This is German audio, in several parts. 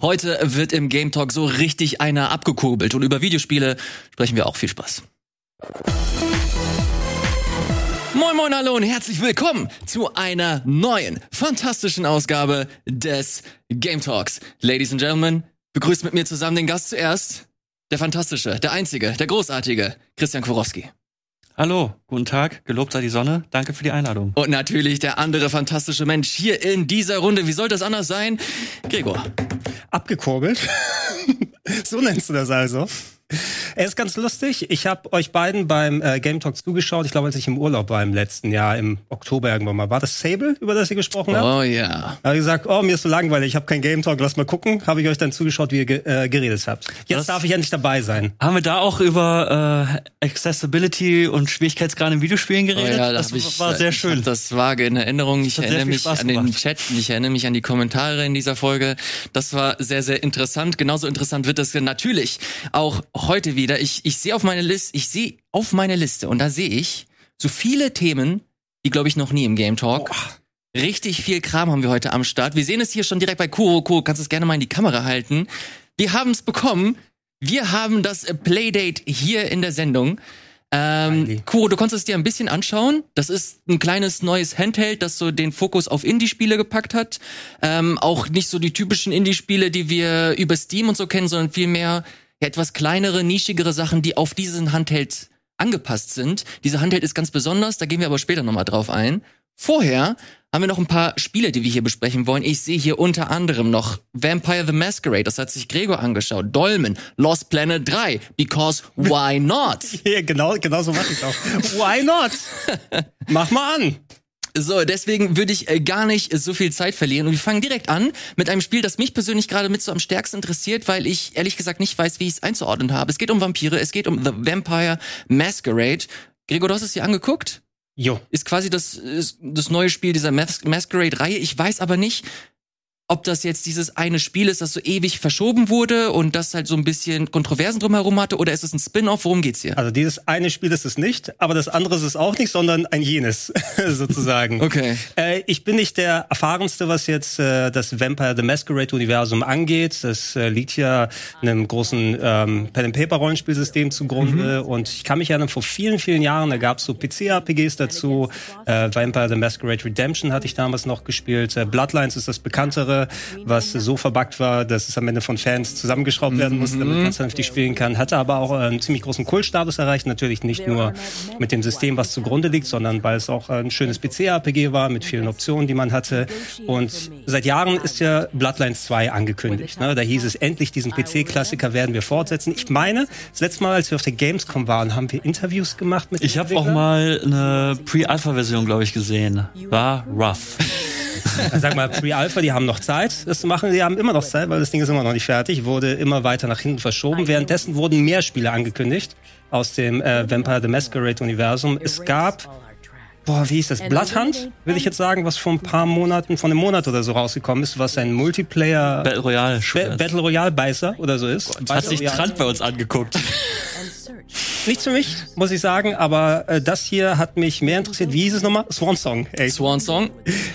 Heute wird im Game Talk so richtig einer abgekurbelt und über Videospiele sprechen wir auch viel Spaß. Moin Moin Hallo und herzlich willkommen zu einer neuen, fantastischen Ausgabe des Game Talks. Ladies and Gentlemen, begrüßt mit mir zusammen den Gast zuerst, der fantastische, der einzige, der großartige Christian Kworowski. Hallo, guten Tag, gelobt sei die Sonne. Danke für die Einladung. Und natürlich der andere fantastische Mensch hier in dieser Runde. Wie soll das anders sein? Gregor. Abgekurbelt. so nennst du das also. Er ist ganz lustig. Ich habe euch beiden beim äh, Game Talks zugeschaut. Ich glaube, als ich im Urlaub war im letzten Jahr, im Oktober irgendwann mal. War das Sable, über das ihr gesprochen habt? Oh ja. Da habe ich gesagt, oh, mir ist so langweilig, ich habe kein Game Talk, lass mal gucken. Habe ich euch dann zugeschaut, wie ihr ge äh, geredet habt. Jetzt Was? darf ich endlich dabei sein. Haben wir da auch über äh, Accessibility und Schwierigkeitsgrad in Videospielen Oh geredet? ja, da das hab ich, war sehr schön. das vage in Erinnerung. Ich erinnere mich Spaß an den. Chat, ich erinnere mich an die Kommentare in dieser Folge. Das war sehr, sehr interessant. Genauso interessant wird es natürlich auch heute wieder. Ich, ich sehe auf meine Liste, ich sehe auf meine Liste und da sehe ich so viele Themen, die glaube ich noch nie im Game Talk. Richtig viel Kram haben wir heute am Start. Wir sehen es hier schon direkt bei Kuro. Kuro, kannst du es gerne mal in die Kamera halten. Wir haben es bekommen. Wir haben das Playdate hier in der Sendung. Ähm. Kuro, du konntest es dir ein bisschen anschauen. Das ist ein kleines neues Handheld, das so den Fokus auf Indie-Spiele gepackt hat. Ähm, auch nicht so die typischen Indie-Spiele, die wir über Steam und so kennen, sondern vielmehr ja, etwas kleinere, nischigere Sachen, die auf diesen Handheld angepasst sind. Dieser Handheld ist ganz besonders, da gehen wir aber später nochmal drauf ein. Vorher haben wir noch ein paar Spiele, die wir hier besprechen wollen. Ich sehe hier unter anderem noch Vampire the Masquerade, das hat sich Gregor angeschaut. Dolmen, Lost Planet 3, because why not? Ja, genau, genau so mache ich auch. Why not? Mach mal an. So, deswegen würde ich äh, gar nicht so viel Zeit verlieren. Und wir fangen direkt an mit einem Spiel, das mich persönlich gerade mit so am stärksten interessiert, weil ich ehrlich gesagt nicht weiß, wie ich es einzuordnen habe. Es geht um Vampire, es geht um The Vampire Masquerade. Gregor, du hast es dir angeguckt? Jo. Ist quasi das, ist das neue Spiel dieser Mas Masquerade-Reihe. Ich weiß aber nicht, ob das jetzt dieses eine Spiel ist, das so ewig verschoben wurde und das halt so ein bisschen Kontroversen drumherum hatte, oder ist es ein Spin-off? Worum geht's hier? Also dieses eine Spiel ist es nicht, aber das andere ist es auch nicht, sondern ein jenes sozusagen. Okay. Äh, ich bin nicht der erfahrenste, was jetzt äh, das Vampire the Masquerade Universum angeht. Das äh, liegt ja einem großen ähm, Pen and Paper Rollenspielsystem zugrunde und ich kann mich erinnern, vor vielen vielen Jahren, da gab es so PC-RPGs dazu. Äh, Vampire the Masquerade Redemption hatte ich damals noch gespielt. Äh, Bloodlines ist das bekanntere, was so verbuggt war, dass es am Ende von Fans zusammengeschraubt werden musste, damit man es vernünftig spielen kann. Hatte aber auch äh, einen ziemlich großen Kultstatus erreicht. Natürlich nicht nur mit dem System, was zugrunde liegt, sondern weil es auch ein schönes PC-RPG war mit vielen Optionen, die man hatte. Und seit Jahren ist ja Bloodlines 2 angekündigt. Ne? Da hieß es endlich, diesen PC-Klassiker werden wir fortsetzen. Ich meine, das letzte Mal, als wir auf der Gamescom waren, haben wir Interviews gemacht mit Ich habe auch mal eine Pre-Alpha-Version, glaube ich, gesehen. War rough. Sag mal, Pre-Alpha, die haben noch Zeit, das zu machen. Die haben immer noch Zeit, weil das Ding ist immer noch nicht fertig. Wurde immer weiter nach hinten verschoben. Währenddessen wurden mehr Spiele angekündigt aus dem äh, Vampire the Masquerade-Universum. Es gab, boah, wie hieß das? Bloodhunt, will ich jetzt sagen, was vor ein paar Monaten, vor einem Monat oder so rausgekommen ist, was ein Multiplayer Battle Royale. Ba Battle Royale Beißer oder so ist. Hat Battle sich. Trant bei uns angeguckt. Nichts für mich, muss ich sagen, aber äh, das hier hat mich mehr interessiert. Wie hieß es nochmal? Swan Song. Ey. Swan Song?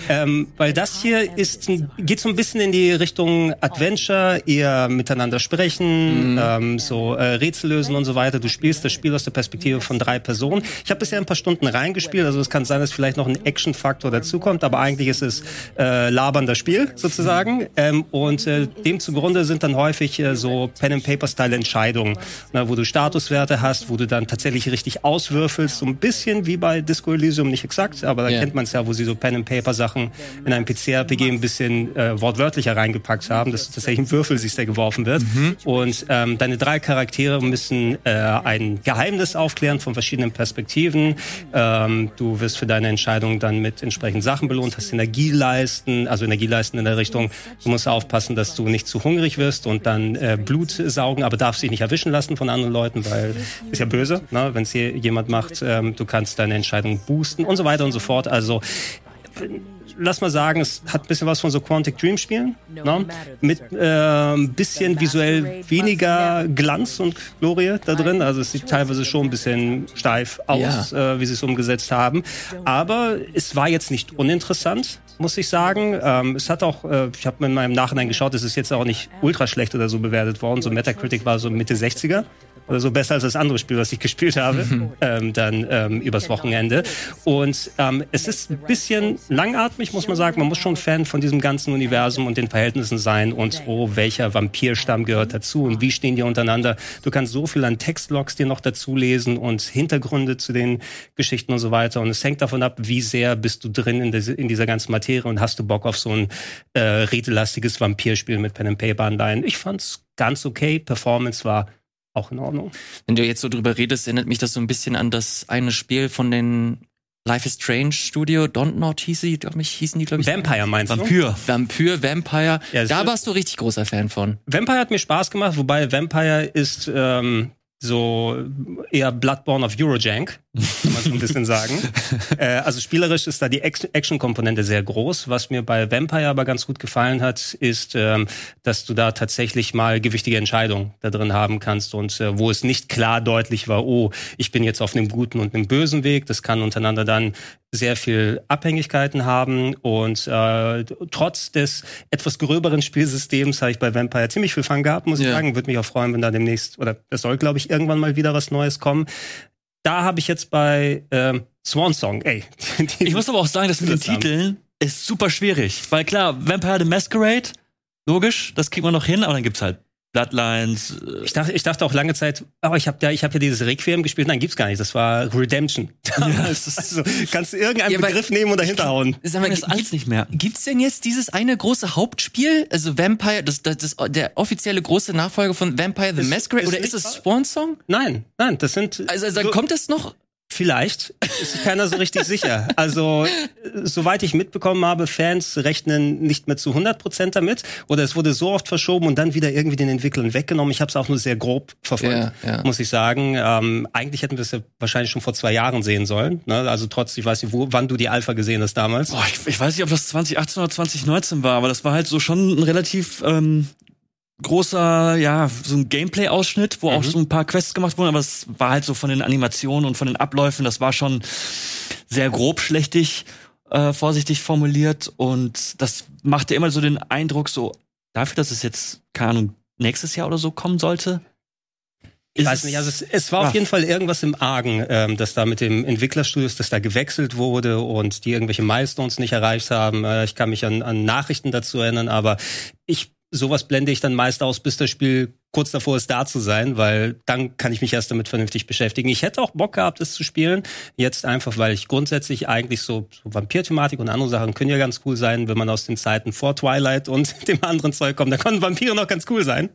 Ähm, weil das hier ist, geht so ein bisschen in die Richtung Adventure, eher miteinander sprechen, ähm, so äh, Rätsel lösen und so weiter. Du spielst das Spiel aus der Perspektive von drei Personen. Ich habe bisher ein paar Stunden reingespielt, also es kann sein, dass vielleicht noch ein Action-Faktor dazukommt, aber eigentlich ist es äh, laberndes Spiel sozusagen. Ähm, und äh, dem zugrunde sind dann häufig äh, so Pen-and-Paper-Style-Entscheidungen, ne, wo du Statuswerte hast, wo du dann tatsächlich richtig auswürfelst, so ein bisschen wie bei Disco Elysium, nicht exakt, aber da Ja. kennt man es ja, wo sie so Pen-and-Paper-Sachen in einem PC-RPG ein bisschen äh, wortwörtlicher reingepackt haben, dass tatsächlich ein Würfel siehst, der geworfen wird. Und ähm, deine drei Charaktere müssen äh, ein Geheimnis aufklären von verschiedenen Perspektiven. Ähm, du wirst für deine Entscheidung dann mit entsprechenden Sachen belohnt, hast Energieleisten, also Energieleisten in der Richtung, du musst aufpassen, dass du nicht zu hungrig wirst und dann äh, Blut saugen, aber darfst dich nicht erwischen lassen von anderen Leuten, weil ist ja böse, ne? wenn es hier jemand macht, ähm, du kannst deine Entscheidung boosten und so weiter und so fort. Also lass mal sagen, es hat ein bisschen was von so Quantic Dream Spielen. Ne? Mit äh, ein bisschen visuell weniger Glanz und Glorie da drin. Also es sieht teilweise schon ein bisschen steif aus, ja. äh, wie sie es umgesetzt haben. Aber es war jetzt nicht uninteressant muss ich sagen. Ähm, es hat auch, äh, ich habe in meinem Nachhinein geschaut, es ist jetzt auch nicht ultra schlecht oder so bewertet worden. So Metacritic war so Mitte 60er oder so besser als das andere Spiel, was ich gespielt habe, mhm. ähm, dann ähm, übers Wochenende. Und ähm, es ist ein bisschen langatmig, muss man sagen. Man muss schon Fan von diesem ganzen Universum und den Verhältnissen sein und oh, welcher Vampirstamm gehört dazu und wie stehen die untereinander. Du kannst so viel an Textlogs dir noch dazu lesen und Hintergründe zu den Geschichten und so weiter. Und es hängt davon ab, wie sehr bist du drin in, diese, in dieser ganzen Materie und hast du Bock auf so ein äh, rätelastiges Vampirspiel mit Pen and Paper Anleihen. Ich fand's ganz okay. Performance war auch in Ordnung. Wenn du jetzt so drüber redest, erinnert mich das so ein bisschen an das eine Spiel von den Life is Strange Studio, Don't Not hieß sie, glaube ich, hießen die, glaube ich. Vampire meinst du? Vampir. Vampir, Vampire. Ja, da warst du richtig großer Fan von. Vampire hat mir Spaß gemacht, wobei Vampire ist ähm, so eher Bloodborne of Eurojank, kann man so ein bisschen sagen. äh, also spielerisch ist da die Action-Komponente sehr groß. Was mir bei Vampire aber ganz gut gefallen hat, ist, ähm, dass du da tatsächlich mal gewichtige Entscheidungen da drin haben kannst und äh, wo es nicht klar deutlich war, oh, ich bin jetzt auf einem guten und einem bösen Weg. Das kann untereinander dann sehr viel Abhängigkeiten haben und äh, trotz des etwas gröberen Spielsystems habe ich bei Vampire ziemlich viel Fun gehabt, muss ich sagen. Würde mich auch freuen, wenn da demnächst, oder es soll, glaube ich, irgendwann mal wieder was Neues kommen. Da habe ich jetzt bei ähm, Swan Song, ey. ich muss aber auch sagen, dass mit den Titeln ist super schwierig. Weil klar, Vampire the Masquerade, logisch, das kriegt man noch hin, aber dann gibt's halt Bloodlines. Äh ich dachte, ich dachte auch lange Zeit, oh, ich habe ja, ich habe ja dieses Requiem gespielt. Nein, gibt's gar nicht. Das war Redemption. Ja, also, kannst du irgendeinen ja, Begriff nehmen und dahinter hauen. Sag mal, das alles nicht mehr. Gibt's denn jetzt dieses eine große Hauptspiel, also Vampire, das, das, das der offizielle große Nachfolger von Vampire the Masquerade, oder ist es Spawn Song? Nein, nein, das sind. Also, also so, kommt es noch? Vielleicht ist keiner so richtig sicher. Also, soweit ich mitbekommen habe, Fans rechnen nicht mehr zu 100 Prozent damit. Oder es wurde so oft verschoben und dann wieder irgendwie den Entwicklern weggenommen. Ich habe es auch nur sehr grob verfolgt, ja, ja. muss ich sagen. Ähm, eigentlich hätten wir es ja wahrscheinlich schon vor zwei Jahren sehen sollen. Ne? Also trotz, ich weiß nicht, wo, wann du die Alpha gesehen hast damals. Boah, ich, ich, weiß nicht, ob das 2018 oder 2019 war, aber das war halt so schon ein relativ ähm, großer, ja, so ein Gameplay-Ausschnitt, wo mhm. auch so ein paar Quests gemacht wurden, aber es war halt so von den Animationen und von den Abläufen, das war schon sehr grobschlächtig, äh, vorsichtig formuliert und das machte immer so den Eindruck, so dafür, dass es jetzt, keine Ahnung, nächstes Jahr oder so kommen sollte. Ich weiß nicht, also es, es war ja. auf jeden Fall irgendwas im Argen, ähm, dass da mit dem Entwicklerstudios, dass da gewechselt wurde und die irgendwelche Milestones nicht erreicht haben. Äh, ich kann mich an, an Nachrichten dazu erinnern, aber ich sowas blende ich dann meist aus, bis das Spiel kurz davor ist, da zu sein, weil dann kann ich mich erst damit vernünftig beschäftigen. Ich hätte auch Bock gehabt, es zu spielen. Jetzt einfach, weil ich grundsätzlich eigentlich so, so Vampir-Thematik und andere Sachen können ja ganz cool sein, wenn man aus den Zeiten vor Twilight und dem anderen Zeug kommt. Da konnten Vampire noch ganz cool sein.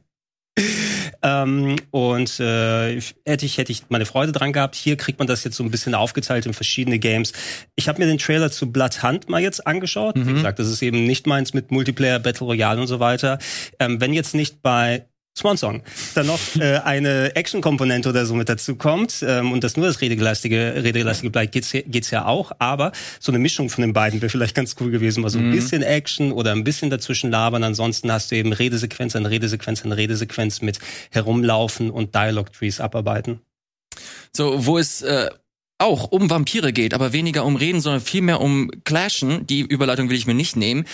Ähm, und äh, hätte ich hätte ich meine Freude dran gehabt. Hier kriegt man das jetzt so ein bisschen aufgeteilt in verschiedene Games. Ich habe mir den Trailer zu Blood Hunt mal jetzt angeschaut. Mhm. Wie gesagt, das ist eben nicht meins mit Multiplayer, Battle Royale und so weiter. Ähm, wenn jetzt nicht bei Swansong. Dann noch äh, eine Action-Komponente oder so mit dazu kommt ähm, und das nur das redelastige, redelastige bleibt, geht's, geht's ja auch. Aber so eine Mischung von den beiden wäre vielleicht ganz cool gewesen. Mal so ein mhm. bisschen Action oder ein bisschen dazwischen labern. Ansonsten hast du eben Redesequenz an Redesequenz an Redesequenz mit herumlaufen und Dialog-Trees abarbeiten. So, wo es äh, auch um Vampire geht, aber weniger um Reden, sondern vielmehr um Clashen. Die Überleitung will ich mir nicht nehmen.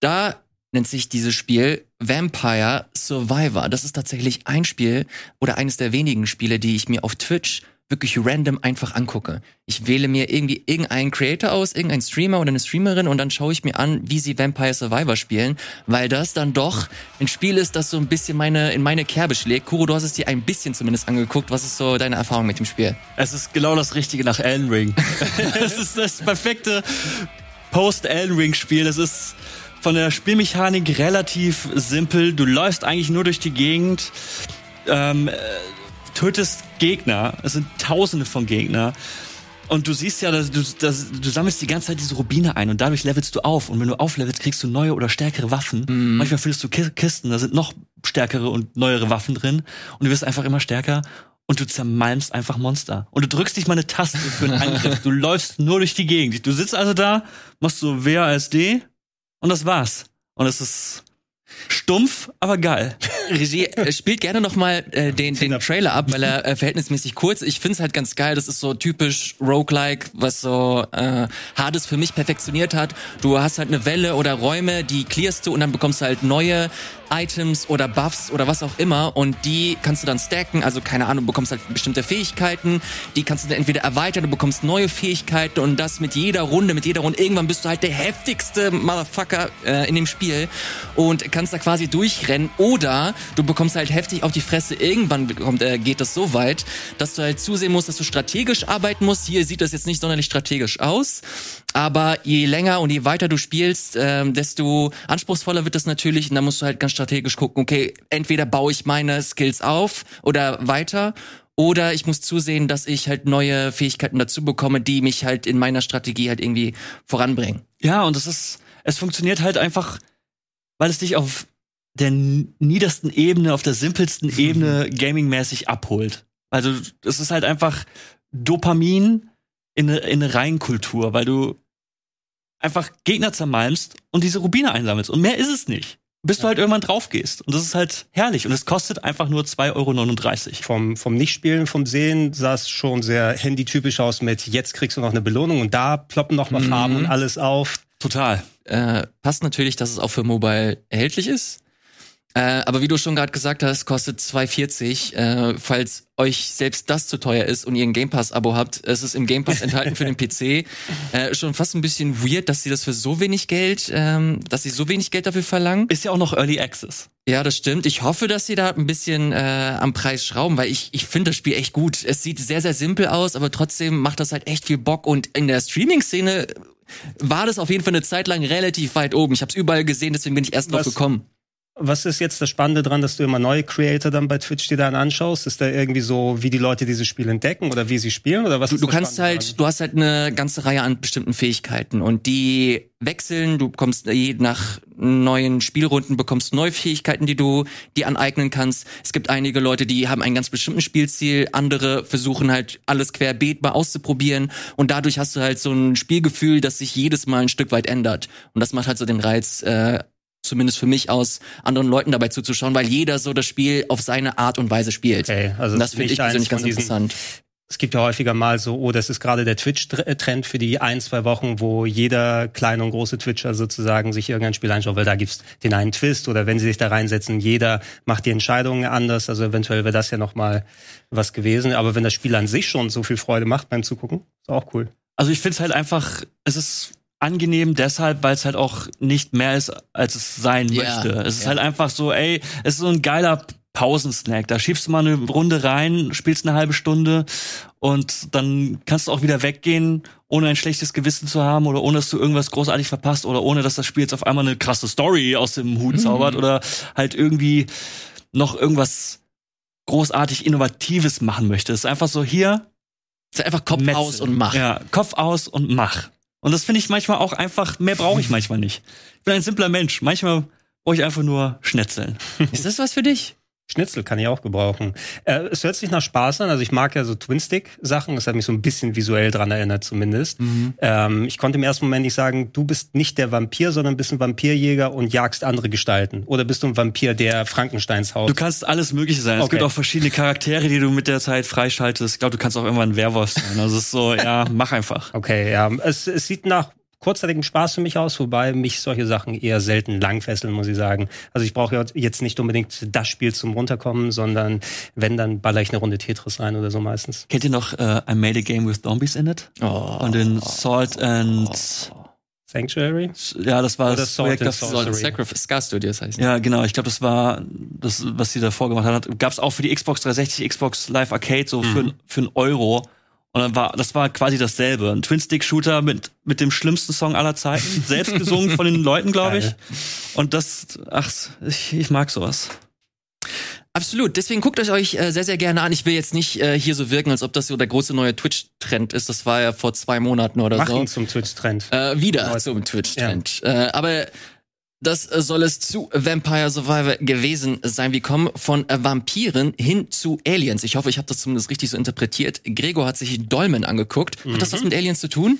Da nennt sich dieses Spiel Vampire Survivor. Das ist tatsächlich ein Spiel oder eines der wenigen Spiele, die ich mir auf Twitch wirklich random einfach angucke. Ich wähle mir irgendwie irgendeinen Creator aus, irgendeinen Streamer oder eine Streamerin und dann schaue ich mir an, wie sie Vampire Survivor spielen, weil das dann doch ein Spiel ist, das so ein bisschen meine, in meine Kerbe schlägt. Kuro, du hast es dir ein bisschen zumindest angeguckt. Was ist so deine Erfahrung mit dem Spiel? Es ist genau das Richtige nach Elden Ring. es ist das perfekte Post-Elden Ring Spiel. Es ist von der Spielmechanik relativ simpel. Du läufst eigentlich nur durch die Gegend, ähm, äh, tötest Gegner. Es sind Tausende von Gegner. Und du siehst ja, dass du, dass, du sammelst die ganze Zeit diese Rubine ein und dadurch levelst du auf. Und wenn du auflevelst, kriegst du neue oder stärkere Waffen. Mhm. Manchmal findest du Kisten, da sind noch stärkere und neuere Waffen drin. Und du wirst einfach immer stärker und du zermalmst einfach Monster. Und du drückst nicht mal eine Taste für einen Angriff. Du läufst nur durch die Gegend. Du sitzt also da, machst so WASD und das war's. Und es ist stumpf, aber geil. Regie äh, spielt gerne noch mal äh, den, den Trailer ab, weil er äh, verhältnismäßig kurz. Ich find's halt ganz geil. Das ist so typisch Roguelike, was so äh, Hades für mich perfektioniert hat. Du hast halt eine Welle oder Räume, die clearst du und dann bekommst du halt neue Items oder Buffs oder was auch immer und die kannst du dann stacken, also keine Ahnung, du bekommst halt bestimmte Fähigkeiten, die kannst du dann entweder erweitern, du bekommst neue Fähigkeiten und das mit jeder Runde, mit jeder Runde, irgendwann bist du halt der heftigste Motherfucker äh, in dem Spiel und kannst da quasi durchrennen oder du bekommst halt heftig auf die Fresse, irgendwann bekommt, äh, geht das so weit, dass du halt zusehen musst, dass du strategisch arbeiten musst. Hier sieht das jetzt nicht sonderlich strategisch aus, aber je länger und je weiter du spielst, ähm, desto anspruchsvoller wird das natürlich und dann musst du halt ganz strategisch gucken, okay, entweder baue ich meine Skills auf oder weiter oder ich muss zusehen, dass ich halt neue Fähigkeiten dazu bekomme, die mich halt in meiner Strategie halt irgendwie voranbringen. Ja, und es ist, es funktioniert halt einfach, weil es dich auf der niedersten Ebene, auf der simpelsten Ebene gamingmäßig abholt. Also es ist halt einfach Dopamin in eine, in eine Reinkultur, weil du einfach Gegner zermalmst und diese Rubine einsammelst. Und mehr ist es nicht bis ja. du halt irgendwann drauf gehst. Und das ist halt herrlich. Und es kostet einfach nur 2,39 Euro. Vom, vom Nichtspielen, vom Sehen sah es schon sehr handytypisch aus mit jetzt kriegst du noch eine Belohnung und da ploppen noch mal mhm. Farben und alles auf. Total. Äh, passt natürlich, dass es auch für Mobile erhältlich ist. Äh, aber wie du schon gerade gesagt hast, kostet 2,40. Äh, falls euch selbst das zu teuer ist und ihr ein Game Pass-Abo habt, es ist im Game Pass enthalten für den PC. Äh, schon fast ein bisschen weird, dass sie das für so wenig Geld, ähm, dass sie so wenig Geld dafür verlangen. Ist ja auch noch Early Access. Ja, das stimmt. Ich hoffe, dass sie da ein bisschen äh, am Preis schrauben, weil ich, ich finde das Spiel echt gut. Es sieht sehr, sehr simpel aus, aber trotzdem macht das halt echt viel Bock. Und in der Streaming-Szene war das auf jeden Fall eine Zeit lang relativ weit oben. Ich habe es überall gesehen, deswegen bin ich erst Was? drauf gekommen. Was ist jetzt das Spannende dran, dass du immer neue Creator dann bei Twitch dir dann anschaust? Ist da irgendwie so, wie die Leute dieses Spiel entdecken oder wie sie spielen oder was? Du, du kannst halt, dran? du hast halt eine ganze Reihe an bestimmten Fähigkeiten und die wechseln. Du bekommst je nach neuen Spielrunden bekommst neue Fähigkeiten, die du dir aneignen kannst. Es gibt einige Leute, die haben einen ganz bestimmten Spielziel, andere versuchen halt alles querbeet mal auszuprobieren und dadurch hast du halt so ein Spielgefühl, das sich jedes Mal ein Stück weit ändert und das macht halt so den Reiz äh, zumindest für mich aus, anderen Leuten dabei zuzuschauen, weil jeder so das Spiel auf seine Art und Weise spielt. Okay, also und das finde ich persönlich ganz interessant. Es gibt ja häufiger mal so, oh, das ist gerade der Twitch-Trend für die ein, zwei Wochen, wo jeder kleine und große Twitcher sozusagen sich irgendein Spiel anschaut, weil da gibt's den einen Twist oder wenn sie sich da reinsetzen, jeder macht die Entscheidungen anders. Also eventuell wäre das ja nochmal was gewesen. Aber wenn das Spiel an sich schon so viel Freude macht beim Zugucken, ist auch cool. Also ich finde es halt einfach, es ist angenehm deshalb, weil es halt auch nicht mehr ist, als es sein yeah, möchte. Es ist yeah. halt einfach so, ey, es ist so ein geiler Pausensnack. Da schiebst du mal eine Runde rein, spielst eine halbe Stunde und dann kannst du auch wieder weggehen, ohne ein schlechtes Gewissen zu haben oder ohne, dass du irgendwas großartig verpasst oder ohne, dass das Spiel jetzt auf einmal eine krasse Story aus dem Hut mhm. zaubert oder halt irgendwie noch irgendwas großartig Innovatives machen möchte. Es ist einfach so, hier. Es ist einfach Kopf Metzel. aus und mach. Ja, Kopf aus und mach. Und das finde ich manchmal auch einfach, mehr brauche ich manchmal nicht. Ich bin ein simpler Mensch. Manchmal brauche ich einfach nur Schnetzeln. Ist das was für dich? Schnitzel kann ich auch gebrauchen. Äh, es hört sich nach Spaß an. Also ich mag ja so Twin-Stick-Sachen. Das hat mich so ein bisschen visuell dran erinnert zumindest. Mhm. Ähm, ich konnte im ersten Moment nicht sagen, du bist nicht der Vampir, sondern bist ein Vampirjäger und jagst andere Gestalten. Oder bist du ein Vampir, der Frankensteins Haus? Du kannst alles Mögliche sein. Okay. Es gibt auch verschiedene Charaktere, die du mit der Zeit freischaltest. Ich glaube, du kannst auch irgendwann ein Werwolf sein. Also es ist so, ja, mach einfach. Okay, ja. Es, es sieht nach kurzzeitigen Spaß für mich aus, wobei mich solche Sachen eher selten langfesseln, muss ich sagen. Also ich brauche jetzt nicht unbedingt das Spiel zum Runterkommen, sondern wenn, dann baller ich eine Runde Tetris rein oder so meistens. Kennt ihr noch uh, I Made a Game with Zombies in it? Oh. Und den Salt and... Sanctuary? Ja, das war das Projekt das Sacrifice Scar Studios heißt. Ja, genau. Ich glaube, das war das, was sie davor gemacht hat. Gab es auch für die Xbox 360, Xbox Live Arcade so mhm. für, für einen Euro. Und dann war, das war quasi dasselbe. Ein Twin-Stick-Shooter mit, mit dem schlimmsten Song aller Zeiten. Selbst gesungen von den Leuten, glaube ich. Und das, ach, ich, ich mag sowas. Absolut. Deswegen guckt euch euch äh, sehr, sehr gerne an. Ich will jetzt nicht äh, hier so wirken, als ob das so der große neue Twitch-Trend ist. Das war ja vor zwei Monaten oder Mach so. ihn zum Twitch-Trend. Äh, wieder Leute. zum Twitch-Trend. Ja. Äh, aber Das soll es zu Vampire Survivor gewesen sein. Wir kommen von Vampiren hin zu Aliens. Ich hoffe, ich habe das zumindest richtig so interpretiert. Gregor hat sich Dolmen angeguckt. Hat das was mit Aliens zu tun?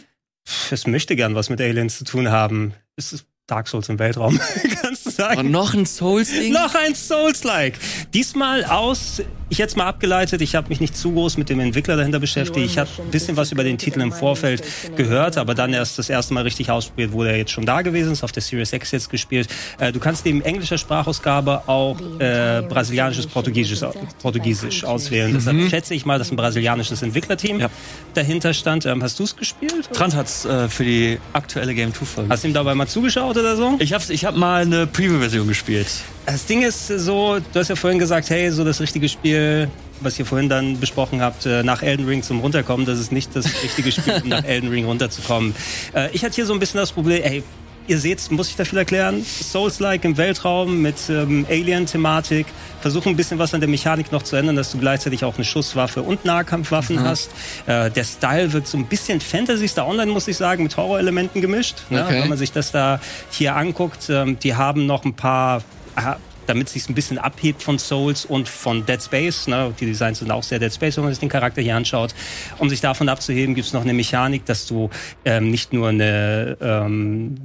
Es möchte gern was mit Aliens zu tun haben. Es ist Dark Souls im Weltraum, kannst du sagen. Und noch ein Souls-Ding? Noch ein Souls-like. Diesmal aus, ich jetzt mal abgeleitet, ich habe mich nicht zu groß mit dem Entwickler dahinter beschäftigt. Ich habe ein bisschen was über den Titel im Vorfeld gehört, aber dann erst das erste Mal richtig ausprobiert, wo der jetzt schon da gewesen ist, auf der Series X jetzt gespielt. Äh, du kannst neben englischer Sprachausgabe auch äh, brasilianisches Portugiesisch, Portugiesisch auswählen. Deshalb schätze ich mal, dass ein brasilianisches Entwicklerteam Ja. dahinter stand. Ähm, hast du es gespielt? Trant hat's äh, für die aktuelle Game 2 Folge. Hast du ihm dabei mal zugeschaut oder so? Ich hab's, ich hab mal eine Preview-Version gespielt. Das Ding ist so, du hast ja vorhin gesagt, hey, so das richtige Spiel, was ihr vorhin dann besprochen habt, äh, nach Elden Ring zum Runterkommen, das ist nicht das richtige Spiel, um nach Elden Ring runterzukommen. Äh, ich hatte hier so ein bisschen das Problem, ey, ihr seht, muss ich da viel erklären, Souls-like im Weltraum mit ähm, Alien-Thematik, versuchen ein bisschen was an der Mechanik noch zu ändern, dass du gleichzeitig auch eine Schusswaffe und Nahkampfwaffen hast. Äh, der Style wird so ein bisschen Fantasy Star Online, muss ich sagen, mit Horrorelementen gemischt. Ne? Okay. Wenn man sich das da hier anguckt, ähm, die haben noch ein paar ah, damit es sich ein bisschen abhebt von Souls und von Dead Space. Ne? Die Designs sind auch sehr Dead Space, wenn man sich den Charakter hier anschaut. Um sich davon abzuheben, gibt es noch eine Mechanik, dass du ähm, nicht nur eine ähm,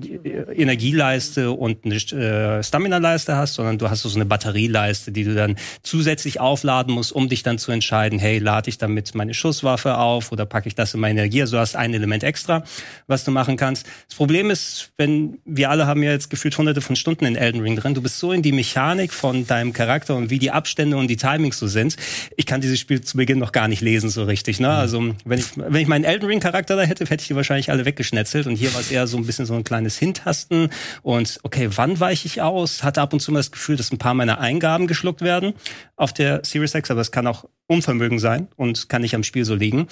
Energieleiste und eine äh, Stamina-Leiste hast, sondern du hast so eine Batterieleiste, die du dann zusätzlich aufladen musst, um dich dann zu entscheiden, hey, lade ich damit meine Schusswaffe auf oder packe ich das in meine Energie? Also du hast ein Element extra, was du machen kannst. Das Problem ist, wenn wir alle haben ja jetzt gefühlt hunderte von Stunden in Elden Ring drin, du bist so in die Mechanik von deinem Charakter und wie die Abstände und die Timings so sind. Ich kann dieses Spiel zu Beginn noch gar nicht lesen so richtig. Ne? Also wenn ich, wenn ich meinen Elden Ring Charakter da hätte, hätte ich die wahrscheinlich alle weggeschnetzelt und hier war es eher so ein bisschen so ein kleines Hintasten und okay, wann weiche ich aus? Hatte ab und zu mal das Gefühl, dass ein paar meiner Eingaben geschluckt werden auf der Series X, aber es kann auch Unvermögen sein und kann nicht am Spiel so liegen.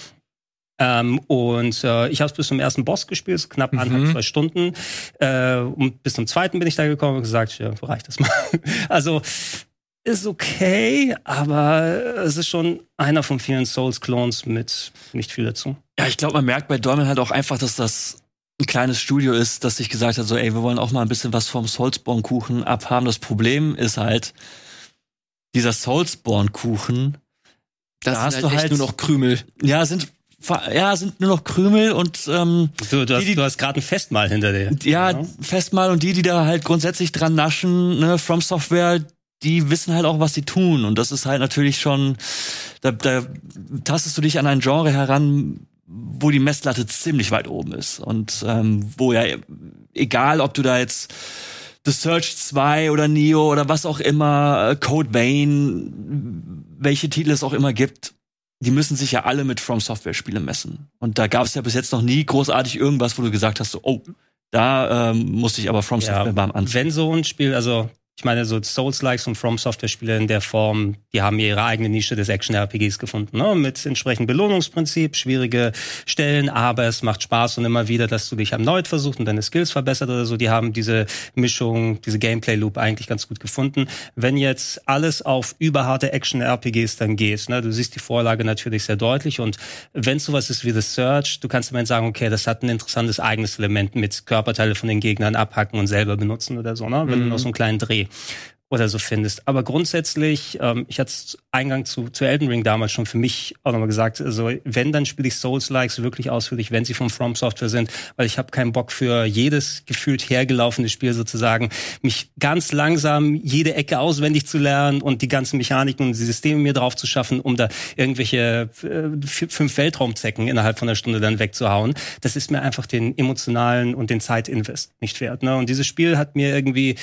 Ähm, und äh, ich habe es bis zum ersten Boss gespielt, so knapp anderthalb, zwei Stunden. Äh, und bis zum zweiten bin ich da gekommen und gesagt, ja, reicht das mal. also ist okay, aber es ist schon einer von vielen Souls-Clones mit nicht viel dazu. Ja, ich glaube, man merkt bei Dolmen halt auch einfach, dass das ein kleines Studio ist, das sich gesagt hat, so, ey, wir wollen auch mal ein bisschen was vom Soulsborne-Kuchen abhaben. Das Problem ist halt, dieser Soulsborne-Kuchen, Da hast sind du halt echt halt- nur noch Krümel. ja, sind, ja, sind nur noch Krümel und, ähm, Du, du hast, Die, du hast gerade ein Festmahl hinter dir. ja, Genau. Festmahl und die, die da halt grundsätzlich dran naschen, ne, From Software, die wissen halt auch, was sie tun. Und das ist halt natürlich schon, da, da tastest du dich an ein Genre heran, wo die Messlatte ziemlich weit oben ist. Und ähm, wo ja, egal ob du da jetzt The Search 2 oder Neo oder was auch immer, äh, Code Vein, welche Titel es auch immer gibt, die müssen sich ja alle mit From Software Spiele messen. Und da gab es ja bis jetzt noch nie großartig irgendwas, wo du gesagt hast, so, oh, da ähm, musste ich aber From Software beim Anfang. Wenn so ein Spiel, also ich meine, so Souls-Likes und From Software-Spiele in der Form, die haben ihre eigene Nische des Action-RPGs gefunden, ne? mit entsprechendem Belohnungsprinzip, schwierige Stellen, aber es macht Spaß und immer wieder, dass du dich erneut versuchst und deine Skills verbessert oder so. Die haben diese Mischung, diese Gameplay-Loop eigentlich ganz gut gefunden. Wenn jetzt alles auf überharte Action-RPGs dann geht, ne? du siehst die Vorlage natürlich sehr deutlich und wenn sowas ist wie The Search, du kannst immerhin sagen, okay, das hat ein interessantes eigenes Element mit Körperteile von den Gegnern abhacken und selber benutzen oder so, ne? wenn du noch so einen kleinen Dreh oder so findest. Aber grundsätzlich, ähm, ich hatte Eingang zu, zu Elden Ring damals schon für mich auch nochmal gesagt, also wenn, dann spiele ich Souls-Likes wirklich ausführlich, wenn sie von From Software sind, weil ich habe keinen Bock für jedes gefühlt hergelaufene Spiel sozusagen, mich ganz langsam jede Ecke auswendig zu lernen und die ganzen Mechaniken und die Systeme mir drauf zu schaffen, um da irgendwelche äh, fünf Weltraumzecken innerhalb von einer Stunde dann wegzuhauen. Das ist mir einfach den emotionalen und den Zeitinvest nicht wert. Ne? Und dieses Spiel hat mir irgendwie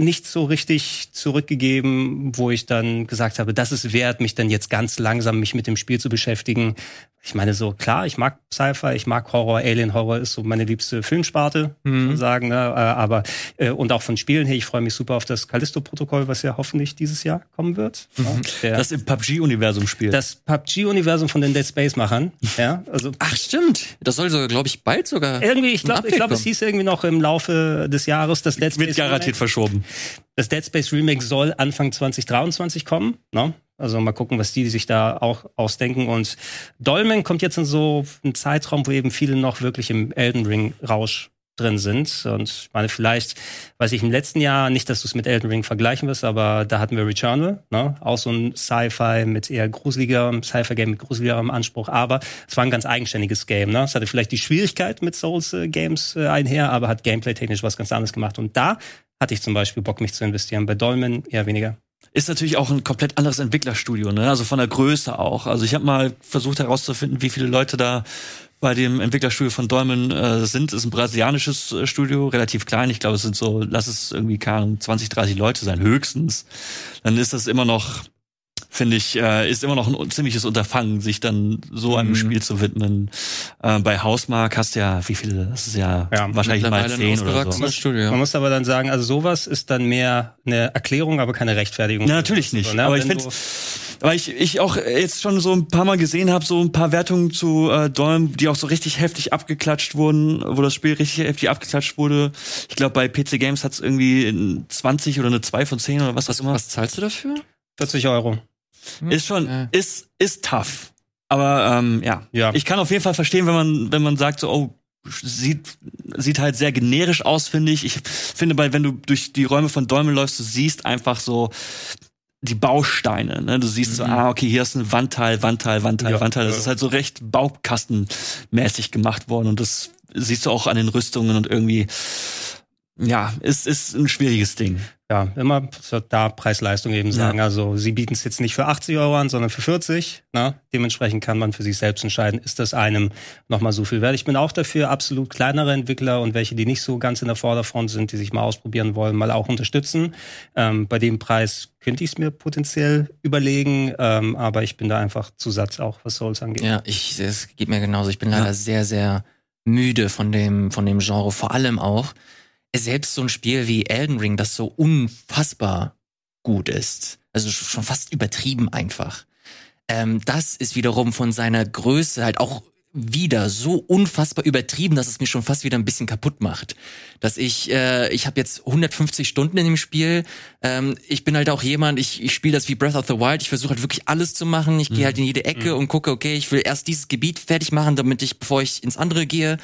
nicht so richtig zurückgegeben, wo ich dann gesagt habe, das ist wert, mich dann jetzt ganz langsam mich mit dem Spiel zu beschäftigen. Ich meine so, klar, ich mag Sci-Fi, ich mag Horror, Alien Horror ist so meine liebste Filmsparte, muss man sagen, ne? Äh, aber äh, und auch von Spielen her, ich freue mich super auf das Callisto-Protokoll, was ja hoffentlich dieses Jahr kommen wird. Ja, der, Das im PUBG-Universum spielt. das PUBG-Universum von den Dead Space-Machern. Ja, also Ach, stimmt. Das soll sogar, glaube ich, bald sogar. irgendwie, ich glaube, ich glaube, es hieß irgendwie noch im Laufe des Jahres, das Dead Space wird garantiert Remake- verschoben. Das Dead Space Remake soll Anfang 2023 kommen. Ne? Also mal gucken, was die sich da auch ausdenken. Und Dolmen kommt jetzt in so einen Zeitraum, wo eben viele noch wirklich im Elden Ring Rausch drin sind. Und ich meine, vielleicht, weiß ich, im letzten Jahr, nicht, dass du es mit Elden Ring vergleichen wirst, aber da hatten wir Returnal, ne? Auch so ein Sci-Fi mit eher gruseligerem, Sci-Fi-Game mit gruseligerem Anspruch, aber es war ein ganz eigenständiges Game, ne? Es hatte vielleicht die Schwierigkeit mit Souls-Games äh, einher, aber hat gameplay-technisch was ganz anderes gemacht. Und da hatte ich zum Beispiel Bock, mich zu investieren. Bei Dolmen eher weniger ist natürlich auch ein komplett anderes Entwicklerstudio, ne? Also von der Größe auch. Also ich habe mal versucht herauszufinden, wie viele Leute da bei dem Entwicklerstudio von Dolmen äh, sind. Ist ein brasilianisches äh, Studio, relativ klein. Ich glaube, es sind so, lass es irgendwie keine 20, 30 Leute sein, höchstens. Dann ist das immer noch finde ich, äh, ist immer noch ein ziemliches Unterfangen, sich dann so einem mhm. Spiel zu widmen. Äh, bei Hausmark hast du ja, wie viele, das ist ja, ja wahrscheinlich mal zehn oder so. Studio. Man muss aber dann sagen, also sowas ist dann mehr eine Erklärung, aber keine Rechtfertigung. Ja, natürlich nicht. So, ne? Aber ich finde weil ich, ich auch jetzt schon so ein paar Mal gesehen habe, so ein paar Wertungen zu äh, Dolm, die auch so richtig heftig abgeklatscht wurden, wo das Spiel richtig heftig abgeklatscht wurde. Ich glaube, bei PC Games hat es irgendwie 20 oder eine 2 von 10 oder was, was auch immer. Was zahlst du dafür? 40 Euro. Hm, ist schon, ja. ist, ist tough. Aber ähm, ja. ja, ich kann auf jeden Fall verstehen, wenn man, wenn man sagt, so, oh, sieht, sieht halt sehr generisch aus, finde ich. Ich finde, bei, wenn du durch die Räume von Däumen läufst, du siehst einfach so die Bausteine. Ne? Du siehst mhm. so, ah, okay, hier ist ein Wandteil, Wandteil, Wandteil, ja, Wandteil. Das ja. ist halt so recht baukastenmäßig gemacht worden und das siehst du auch an den Rüstungen und irgendwie, ja, ist, ist ein schwieriges Ding ja, immer da Preis-Leistung eben sagen. Ja. Also sie bieten es jetzt nicht für 80 Euro an, sondern für 40. Ne? Dementsprechend kann man für sich selbst entscheiden, ist das einem nochmal so viel wert. Ich bin auch dafür, absolut kleinere Entwickler und welche, die nicht so ganz in der Vorderfront sind, die sich mal ausprobieren wollen, mal auch unterstützen. Ähm, bei dem Preis könnte ich es mir potenziell überlegen, ähm, aber ich bin da einfach zu Satz auch, was Souls angeht. Ja, ich, es geht mir genauso. Ich bin leider ja. sehr, sehr müde von dem, von dem Genre, vor allem auch, selbst so ein Spiel wie Elden Ring, das so unfassbar gut ist, also schon fast übertrieben einfach, ähm, das ist wiederum von seiner Größe halt auch wieder so unfassbar übertrieben, dass es mir schon fast wieder ein bisschen kaputt macht. Dass ich, äh, ich habe jetzt 150 Stunden in dem Spiel. Ähm, ich bin halt auch jemand, ich, ich spiele das wie Breath of the Wild. Ich versuche halt wirklich alles zu machen. Ich mhm. gehe halt in jede Ecke mhm. und gucke, okay, ich will erst dieses Gebiet fertig machen, damit ich, bevor ich ins andere gehe.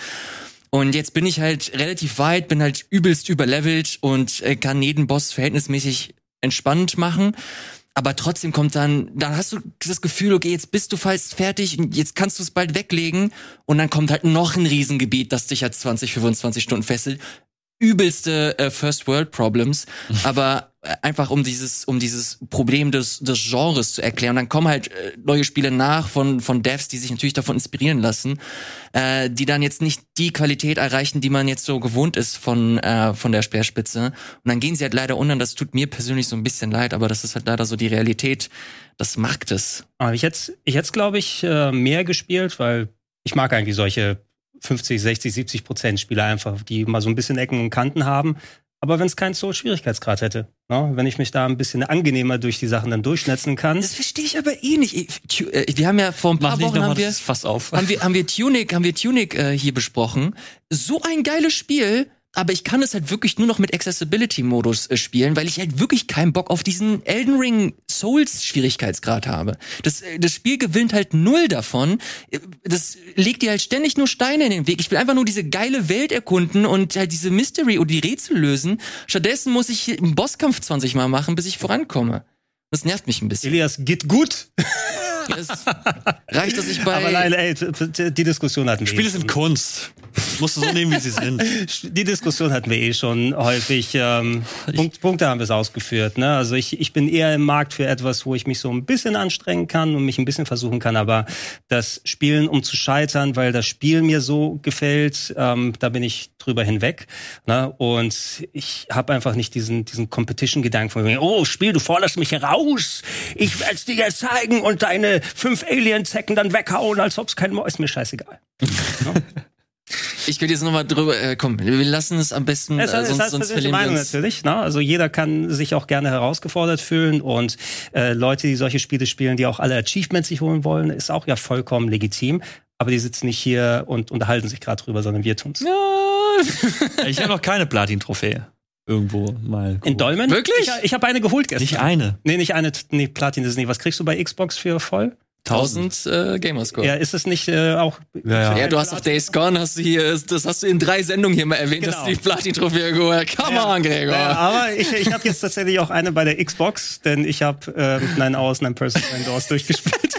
Und jetzt bin ich halt relativ weit, bin halt übelst überlevelt und äh, kann jeden Boss verhältnismäßig entspannt machen. Aber trotzdem kommt dann, dann hast du das Gefühl, okay, jetzt bist du fast fertig und jetzt kannst du es bald weglegen. Und dann kommt halt noch ein Riesengebiet, das dich halt 20, 25 Stunden fesselt übelste äh, First World Problems, aber äh, einfach um dieses um dieses Problem des des Genres zu erklären. dann kommen halt äh, neue Spiele nach von von Devs, die sich natürlich davon inspirieren lassen, äh, die dann jetzt nicht die Qualität erreichen, die man jetzt so gewohnt ist von äh, von der Speerspitze. Und dann gehen sie halt leider unter. Das tut mir persönlich so ein bisschen leid, aber das ist halt leider so die Realität des Marktes. Aber ich jetzt ich jetzt glaube ich äh, mehr gespielt, weil ich mag eigentlich solche 50, 60, 70 Prozent Spieler einfach, die mal so ein bisschen Ecken und Kanten haben. Aber wenn es keinen Soul-Schwierigkeitsgrad hätte, ne? wenn ich mich da ein bisschen angenehmer durch die Sachen dann durchschnetzen kann. Das verstehe ich aber eh nicht. Äh, wir haben ja vor ein paar Mach Wochen haben wir, auf. haben wir haben wir Tunic haben wir Tunic äh, hier besprochen. So ein geiles Spiel, aber ich kann es halt wirklich nur noch mit Accessibility-Modus äh, spielen, weil ich halt wirklich keinen Bock auf diesen Elden Ring Souls-Schwierigkeitsgrad habe. Das, äh, das Spiel gewinnt halt null davon. Äh, das legt dir halt ständig nur Steine in den Weg. Ich will einfach nur diese geile Welt erkunden und halt diese Mystery oder die Rätsel lösen. Stattdessen muss ich einen Bosskampf 20 Mal machen, bis ich vorankomme. Das nervt mich ein bisschen. Elias, geht gut. Es reicht, dass ich bei. Aber nein, ey, die Diskussion hatten wir. Spiele eh sind Kunst. Musst du so nehmen, wie sie sind. Die Diskussion hatten wir eh schon häufig. Ähm, Punkt, Punkte haben wir es ausgeführt. Ne? Also ich, ich bin eher im Markt für etwas, wo ich mich so ein bisschen anstrengen kann und mich ein bisschen versuchen kann. Aber das Spielen, um zu scheitern, weil das Spiel mir so gefällt, ähm, da bin ich drüber hinweg. Ne? Und ich habe einfach nicht diesen, diesen Competition-Gedanken von mir, oh, Spiel, du forderst mich heraus. Ich werde es dir jetzt zeigen und deine fünf Alien-Zecken dann weghauen, als ob es kein Mo ist. Mir scheißegal. Ich will jetzt nochmal drüber, äh, komm, wir lassen es am besten, es, äh, sonst, es sonst verlieren Meinung natürlich. Ne? Also jeder kann sich auch gerne herausgefordert fühlen und äh, Leute, die solche Spiele spielen, die auch alle Achievements sich holen wollen, ist auch ja vollkommen legitim. Aber die sitzen nicht hier und unterhalten sich gerade drüber, sondern wir tun's. Ja. ich habe noch keine Platin-Trophäe irgendwo mal. Geholt. In Dolmen? Wirklich? Ich, ich habe eine geholt gestern. Nicht eine. Nee, nicht eine. Nee, Platin ist nicht. Was kriegst du bei Xbox für voll? 1000 äh, Gamerscore. Ja, ist es nicht äh, auch. Ja, ja. Ja, du hast auf Days Gone, hast du hier, das hast du in drei Sendungen hier mal erwähnt, Genau. dass du die Platin-Trophäe geholt hast. Come on, Gregor. Ja, aber ich, ich habe jetzt tatsächlich auch eine bei der Xbox, denn ich habe äh, Nine Hours, Nine Persons, Nine Doors durchgespielt.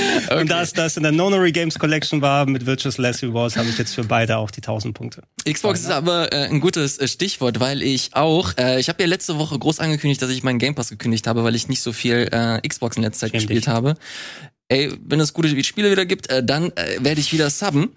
Und da es das in der Nonary Games Collection war mit Virtuous Last Rewards, habe ich jetzt für beide auch die 1000 Punkte. Xbox ist aber äh, ein gutes äh, Stichwort, weil ich auch, äh, ich habe ja letzte Woche groß angekündigt, dass ich meinen Game Pass gekündigt habe, weil ich nicht so viel äh, Xbox in letzter Zeit Schäm gespielt dich. habe. Ey, wenn es gute Spiele wieder gibt, äh, dann äh, werde ich wieder subben.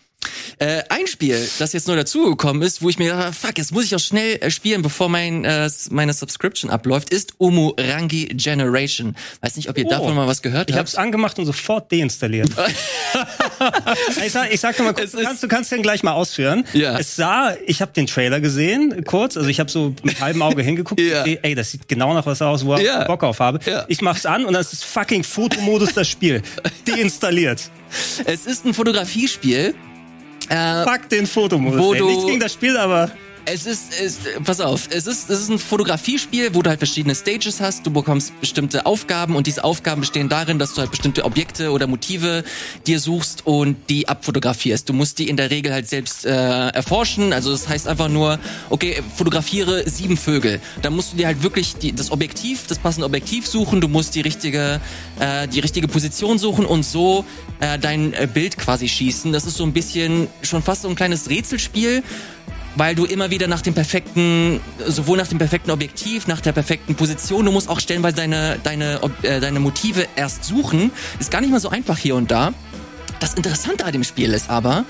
Äh, ein Spiel, das jetzt neu dazugekommen ist, wo ich mir gedacht habe, fuck, jetzt muss ich auch schnell äh, spielen, bevor mein äh, meine Subscription abläuft, ist Umurangi Generation. Weiß nicht, ob ihr Oh. davon mal was gehört Ich habe habt. es angemacht und sofort deinstalliert. ich sag, ich sag dir mal kurz, du kannst, du kannst den gleich mal ausführen. Ja. Es sah, ich habe den Trailer gesehen, kurz, also ich habe so mit halbem Auge hingeguckt, Ja. sehe, ey, das sieht genau nach was aus, wo ich Ja. Bock auf habe. Ja. Ich mach's an und dann ist das fucking Fotomodus das Spiel. Deinstalliert. Es ist ein Fotografiespiel. Äh, Fuck den Fotomodus. Nichts gegen das Spiel, aber Es ist, es, pass auf, es ist, es ist ein Fotografiespiel, wo du halt verschiedene Stages hast. Du bekommst bestimmte Aufgaben und diese Aufgaben bestehen darin, dass du halt bestimmte Objekte oder Motive dir suchst und die abfotografierst. Du musst die in der Regel halt selbst äh, erforschen. Also das heißt einfach nur, okay, fotografiere sieben Vögel. Dann musst du dir halt wirklich die, das Objektiv, das passende Objektiv suchen. Du musst die richtige, äh, die richtige Position suchen und so äh, dein äh, Bild quasi schießen. Das ist so ein bisschen schon fast so ein kleines Rätselspiel weil du immer wieder nach dem perfekten, sowohl nach dem perfekten Objektiv, nach der perfekten Position, du musst auch stellenweise deine, deine, äh, deine Motive erst suchen. Ist gar nicht mal so einfach hier und da. Das Interessante an dem Spiel ist aber,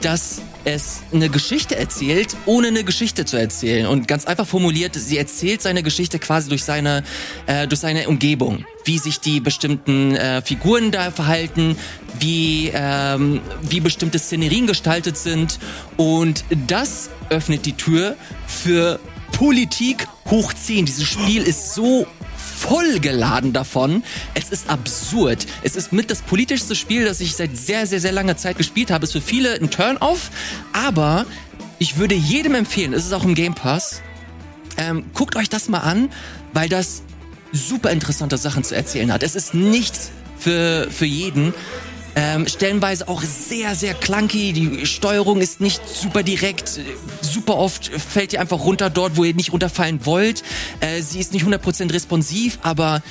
dass es eine Geschichte erzählt, ohne eine Geschichte zu erzählen. Und ganz einfach formuliert, sie erzählt seine Geschichte quasi durch seine, äh, durch seine Umgebung. Wie sich die bestimmten äh, Figuren da verhalten, wie, ähm, wie bestimmte Szenerien gestaltet sind. Und das öffnet die Tür für Politik hoch 10. Dieses Spiel ist so vollgeladen davon. Es ist absurd. Es ist mit das politischste Spiel, das ich seit sehr, sehr, sehr langer Zeit gespielt habe. Ist für viele ein Turn-off, aber ich würde jedem empfehlen, es ist auch im Game Pass, ähm, guckt euch das mal an, weil das super interessante Sachen zu erzählen hat. Es ist nichts für, für jeden. Ähm, stellenweise auch sehr, sehr clunky. Die Steuerung ist nicht super direkt. Super oft fällt ihr einfach runter dort, wo ihr nicht runterfallen wollt. Äh, sie ist nicht 100% responsiv, aber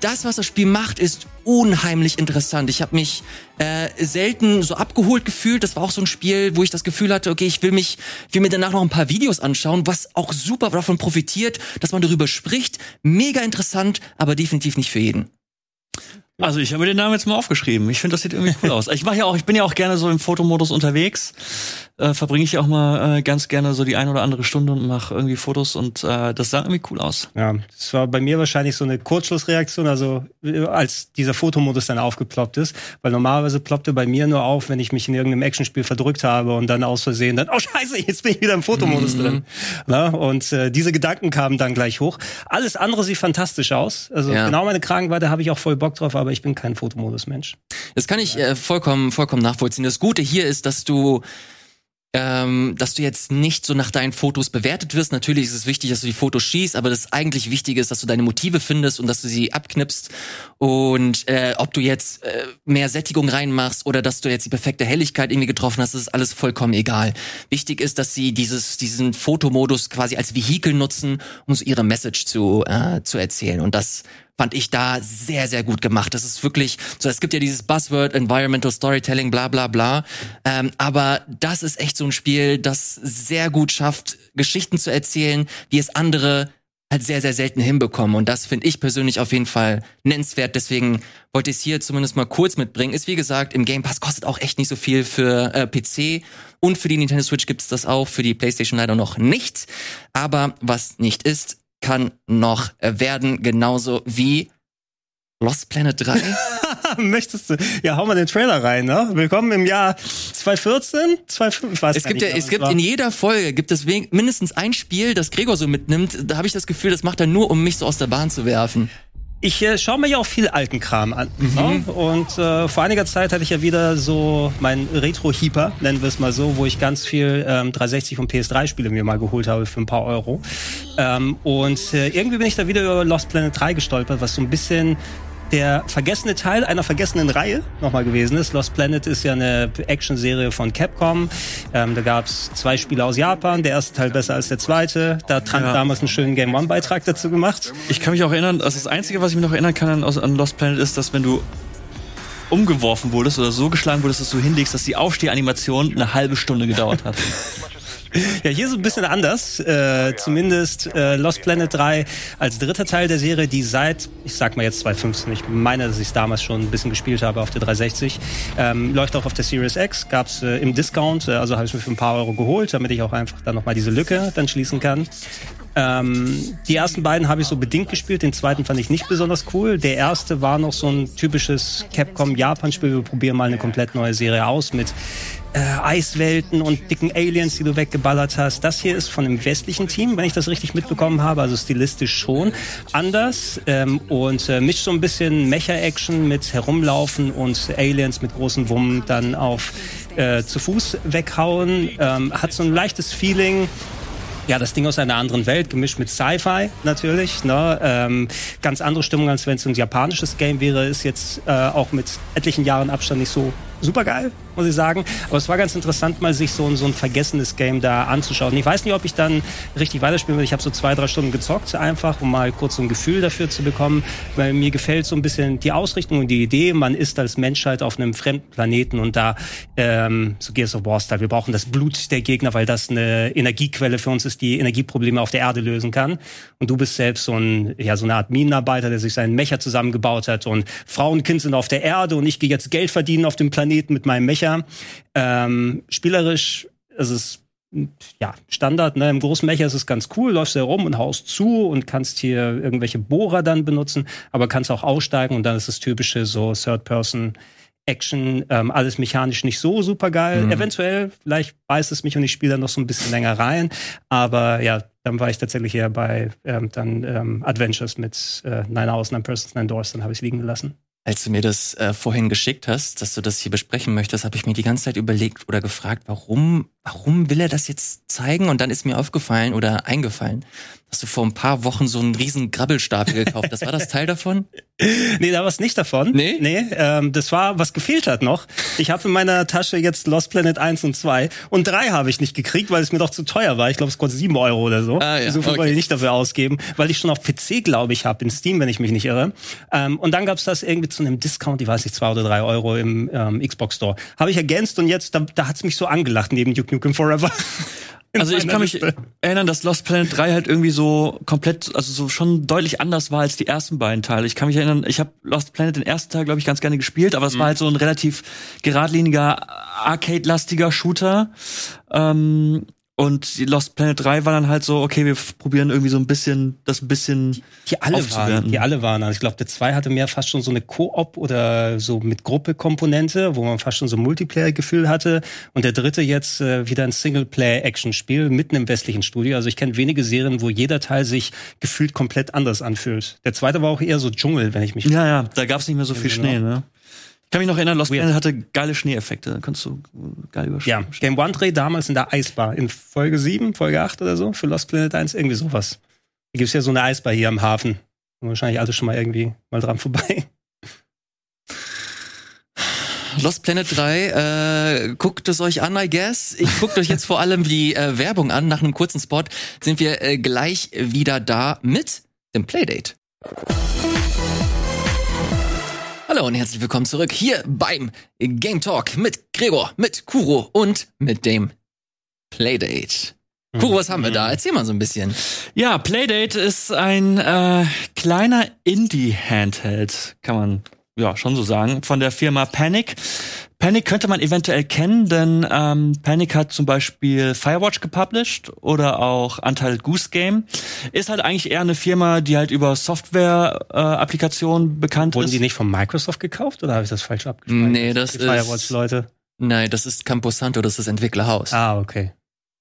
das, was das Spiel macht, ist unheimlich interessant. Ich habe mich äh, selten so abgeholt gefühlt. Das war auch so ein Spiel, wo ich das Gefühl hatte, okay, ich will mich, ich will mir danach noch ein paar Videos anschauen, was auch super davon profitiert, dass man darüber spricht. Mega interessant, aber definitiv nicht für jeden. Also ich habe mir den Namen jetzt mal aufgeschrieben. Ich finde, das sieht irgendwie cool aus. Ich mache ja auch, ich bin ja auch gerne so im Fotomodus unterwegs. Äh, Verbringe ich auch mal äh, ganz gerne so die ein oder andere Stunde und mache irgendwie Fotos und äh, das sah irgendwie cool aus. Ja, das war bei mir wahrscheinlich so eine Kurzschlussreaktion, also äh, als dieser Fotomodus dann aufgeploppt ist, weil normalerweise ploppte bei mir nur auf, wenn ich mich in irgendeinem Actionspiel verdrückt habe und dann aus Versehen dann, oh scheiße, jetzt bin ich wieder im Fotomodus drin. Na, und äh, diese Gedanken kamen dann gleich hoch. Alles andere sieht fantastisch aus. Also Ja. genau meine Kragenweite habe ich auch voll Bock drauf, aber ich bin kein Fotomodus-Mensch. Das kann ich äh, vollkommen, vollkommen nachvollziehen. Das Gute hier ist, dass du ähm, dass du jetzt nicht so nach deinen Fotos bewertet wirst. Natürlich ist es wichtig, dass du die Fotos schießt, aber das eigentlich Wichtige ist, dass du deine Motive findest und dass du sie abknipst. Und äh, ob du jetzt äh, mehr Sättigung reinmachst oder dass du jetzt die perfekte Helligkeit irgendwie getroffen hast, ist alles vollkommen egal. Wichtig ist, dass sie dieses, diesen Fotomodus quasi als Vehikel nutzen, um so ihre Message zu, äh, zu erzählen. Und das fand ich da sehr, sehr gut gemacht. Das ist wirklich, so es gibt ja dieses Buzzword, Environmental Storytelling, bla bla bla. Ähm, aber das ist echt so ein Spiel, das sehr gut schafft, Geschichten zu erzählen, wie es andere halt sehr, sehr selten hinbekommen. Und das finde ich persönlich auf jeden Fall nennenswert. Deswegen wollte ich es hier zumindest mal kurz mitbringen. Ist wie gesagt, im Game Pass kostet auch echt nicht so viel für äh, PC. Und für die Nintendo Switch gibt's das auch, für die PlayStation leider noch nicht. Aber was nicht ist, kann noch werden, genauso wie Lost Planet 3. Möchtest du? Ja, hau mal den Trailer rein, ne? Willkommen im Jahr 2014, 2015, ich weiß Es gibt nicht ja, es gibt war. in jeder Folge gibt es mindestens ein Spiel, das Gregor so mitnimmt. Da habe ich das Gefühl, das macht er nur, um mich so aus der Bahn zu werfen. Ich äh, schaue mir ja auch viel alten Kram an. Ne? Und äh, vor einiger Zeit hatte ich ja wieder so mein Retro-Heaper, nennen wir es mal so, wo ich ganz viel ähm, 360 und PS3-Spiele mir mal geholt habe für ein paar Euro. Ähm, und äh, irgendwie bin ich da wieder über Lost Planet 3 gestolpert, was so ein bisschen der vergessene Teil einer vergessenen Reihe nochmal gewesen ist. Lost Planet ist ja eine Action-Serie von Capcom. Ähm, da gab es zwei Spiele aus Japan, der erste Teil besser als der zweite. Da Trant ja. damals einen schönen Game One-Beitrag dazu gemacht. Ich kann mich auch erinnern, also das Einzige, was ich mich noch erinnern kann an, an Lost Planet ist, dass wenn du umgeworfen wurdest oder so geschlagen wurdest, dass du hinlegst, dass die Aufstehanimation eine halbe Stunde gedauert hat. Ja, hier ist ein bisschen anders. Äh, zumindest äh, Lost Planet 3 als dritter Teil der Serie, die seit, ich sag mal jetzt 2015, ich meine, dass ich es damals schon ein bisschen gespielt habe auf der 360, ähm, läuft auch auf der Series X, gab's äh, im Discount, äh, also habe ich mir für ein paar Euro geholt, damit ich auch einfach dann nochmal diese Lücke dann schließen kann. Ähm, die ersten beiden habe ich so bedingt gespielt, den zweiten fand ich nicht besonders cool. Der erste war noch so ein typisches Capcom-Japan-Spiel. Wir probieren mal eine komplett neue Serie aus mit äh, Eiswelten und dicken Aliens, die du weggeballert hast. Das hier ist von einem westlichen Team, wenn ich das richtig mitbekommen habe, also stilistisch schon anders ähm, und äh, mischt so ein bisschen Mecha-Action mit Herumlaufen und Aliens mit großen Wummen dann auf äh, zu Fuß weghauen. Ähm, hat so ein leichtes Feeling ja, das Ding aus einer anderen Welt, gemischt mit Sci-Fi natürlich. Ne? Ähm, ganz andere Stimmung, als wenn es ein japanisches Game wäre, ist jetzt äh, auch mit etlichen Jahren Abstand nicht so super geil, muss ich sagen. Aber es war ganz interessant, mal sich so, ein so ein vergessenes Game da anzuschauen. Ich weiß nicht, ob ich dann richtig weiterspielen will. Ich habe so zwei, drei Stunden gezockt, einfach, um mal kurz so ein Gefühl dafür zu bekommen. Weil mir gefällt so ein bisschen die Ausrichtung und die Idee, man ist als Menschheit auf einem fremden Planeten und da, ähm, so Gears of War Style, wir brauchen das Blut der Gegner, weil das eine Energiequelle für uns ist, die Energieprobleme auf der Erde lösen kann. Und du bist selbst so ein, ja, so eine Art Minenarbeiter, der sich seinen Mecher zusammengebaut hat und Frau und Kind sind auf der Erde und ich gehe jetzt Geld verdienen auf dem Planeten Planeten mit meinem Mecher. Ähm, spielerisch ist es ja, Standard, ne? Im großen Mecher ist es ganz cool, läufst du herum und haust zu und kannst hier irgendwelche Bohrer dann benutzen, aber kannst auch aussteigen und dann ist das typische so Third-Person Action, ähm, alles mechanisch nicht so super geil. Mhm. Eventuell, vielleicht beißt es mich und ich spiele dann noch so ein bisschen länger rein. Aber ja, dann war ich tatsächlich eher bei ähm, dann ähm, Adventures mit äh, Nine Hours, Nine Persons, Nine Doors, dann habe ich es liegen gelassen. Als du mir das äh, vorhin geschickt hast, dass du das hier besprechen möchtest, habe ich mir die ganze Zeit überlegt oder gefragt, warum, warum will er das jetzt zeigen? Und dann ist mir aufgefallen oder eingefallen, hast du vor ein paar Wochen so einen riesen Grabbelstapel gekauft. Das war das Teil davon? Nee, da war es nicht davon. Nee? Nee, ähm, das war, was gefehlt hat noch. Ich habe in meiner Tasche jetzt Lost Planet 1 und 2 und 3 habe ich nicht gekriegt, weil es mir doch zu teuer war. Ich glaube, es kostet 7 Euro oder so. Ah, ja. So viel okay. wollte ich nicht dafür ausgeben, weil ich schon auf PC, glaube ich, habe, in Steam, wenn ich mich nicht irre. Ähm, und dann gab's das irgendwie zu einem Discount, ich weiß nicht, 2 oder 3 Euro im ähm, Xbox Store. Habe ich ergänzt und jetzt, da, da hat's mich so angelacht neben Duke Nukem Forever. Also ich kann mich erinnern, dass Lost Planet 3 halt irgendwie so komplett, also so schon deutlich anders war als die ersten beiden Teile. Ich kann mich erinnern, ich habe Lost Planet den ersten Teil, glaube ich, ganz gerne gespielt, aber es mhm. war halt so ein relativ geradliniger, arcade-lastiger Shooter. Ähm, und die Lost Planet 3 war dann halt so, okay, wir probieren irgendwie so ein bisschen, das ein bisschen die, die alle waren, Die alle waren. Also ich glaube, der 2 hatte mehr fast schon so eine Koop oder so mit Gruppe-Komponente, wo man fast schon so Multiplayer-Gefühl hatte. Und der dritte jetzt äh, wieder ein Singleplayer-Action-Spiel mitten im westlichen Studio. Also ich kenne wenige Serien, wo jeder Teil sich gefühlt komplett anders anfühlt. Der zweite war auch eher so Dschungel, wenn ich mich. Ja, ja, da gab es nicht mehr so viel Schnee, ne? Ich kann mich noch erinnern, Lost Planet hatte geile Schneeeffekte. Da kannst du geil überspringen. Ja, Game One Dreh damals in der Eisbar. In Folge 7, Folge 8 oder so, für Lost Planet 1, irgendwie sowas. Da gibt's ja so eine Eisbar hier am Hafen. Und wahrscheinlich alle schon mal irgendwie mal dran vorbei. Lost Planet 3, äh, guckt es euch an, I guess. Ich guckt euch jetzt vor allem die äh, Werbung an. Nach einem kurzen Spot sind wir äh, gleich wieder da mit dem Playdate. Hallo und herzlich willkommen zurück hier beim Game Talk mit Gregor, mit Kuro und mit dem Playdate. Kuro, was haben wir da? Erzähl mal so ein bisschen. Ja, Playdate ist ein äh, kleiner Indie-Handheld, kann man ja schon so sagen, von der Firma Panic. Panic könnte man eventuell kennen, denn ähm, Panic hat zum Beispiel Firewatch gepublished oder auch Untitled Goose Game. Ist halt eigentlich eher eine Firma, die halt über Software-Applikationen äh, bekannt Wurden ist. Wurden die nicht von Microsoft gekauft oder habe ich das falsch abgespeichert? Nee, das die ist Firewatch-Leute. Nein, das ist Campo Santo, das ist das Entwicklerhaus. Ah, okay.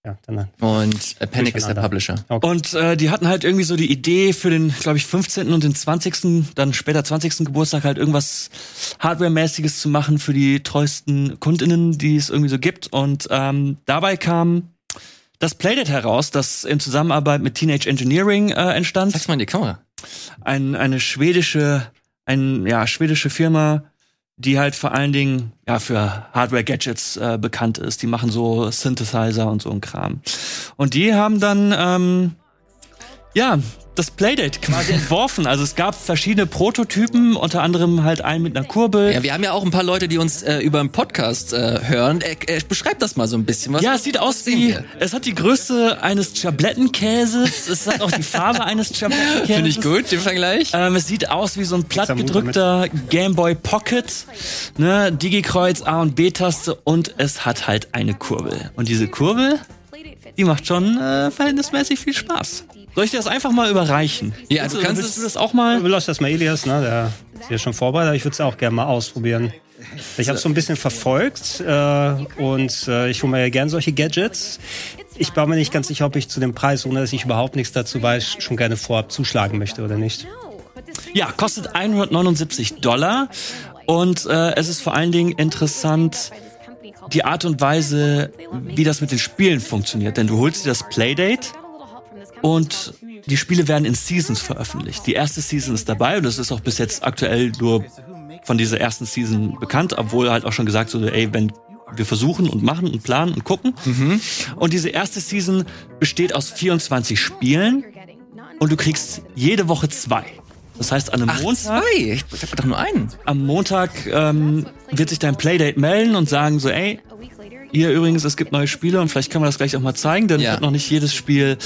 Ja, dann und äh, Panic ist der Publisher. Okay. Und äh, die hatten halt irgendwie so die Idee für den, glaube ich, 15. und den 20., dann später 20. Geburtstag halt irgendwas Hardware-mäßiges zu machen für die treuesten KundInnen, die es irgendwie so gibt. Und ähm, dabei kam das Playdate heraus, das in Zusammenarbeit mit Teenage Engineering äh, entstand. Sag's mal in die Kamera. Ein, eine schwedische eine ja, schwedische Firma, die halt vor allen Dingen ja für Hardware-Gadgets äh, bekannt ist. Die machen so Synthesizer und so ein Kram. Und die haben dann ähm, ja das Playdate quasi entworfen. Also es gab verschiedene Prototypen, unter anderem halt einen mit einer Kurbel. Ja, wir haben ja auch ein paar Leute, die uns äh, über einen Podcast äh, hören. Äh, äh, beschreib das mal so ein bisschen. Was ja, es sieht aus wie, es hat die Größe eines Chablettenkäses, es hat auch die Farbe eines Chablettenkäses. Finde ich gut, den Vergleich. Ähm, es sieht aus wie so ein plattgedrückter Game Boy Pocket, ne, Digi-Kreuz, A und B-Taste und es hat halt eine Kurbel. Und diese Kurbel, die macht schon äh, verhältnismäßig viel Spaß. Soll ich dir das einfach mal überreichen? Ja, du kannst willst du das auch mal? Lass das mal Elias, ne? Der ist hier schon vorbereitet. Ich würde es auch gerne mal ausprobieren. Ich habe es so ein bisschen verfolgt äh, und äh, ich hole mir ja gerne solche Gadgets. Ich war mir nicht ganz sicher, ob ich zu dem Preis, ohne dass ich überhaupt nichts dazu weiß, schon gerne vorab zuschlagen möchte oder nicht. Ja, kostet 179 Dollar und äh, es ist vor allen Dingen interessant, die Art und Weise, wie das mit den Spielen funktioniert. Denn du holst dir das Playdate und die Spiele werden in Seasons veröffentlicht. Die erste Season ist dabei und das ist auch bis jetzt aktuell nur von dieser ersten Season bekannt, obwohl halt auch schon gesagt wurde, ey, wenn wir versuchen und machen und planen und gucken. Und diese erste Season besteht aus 24 Spielen und du kriegst jede Woche zwei. Das heißt, an einem Ach, Montag zwei. Ich hab gedacht nur einen. am Montag ähm, wird sich dein Playdate melden und sagen so, ey, hier übrigens, es gibt neue Spiele und vielleicht können wir das gleich auch mal zeigen, denn Ja. habe noch nicht jedes Spiel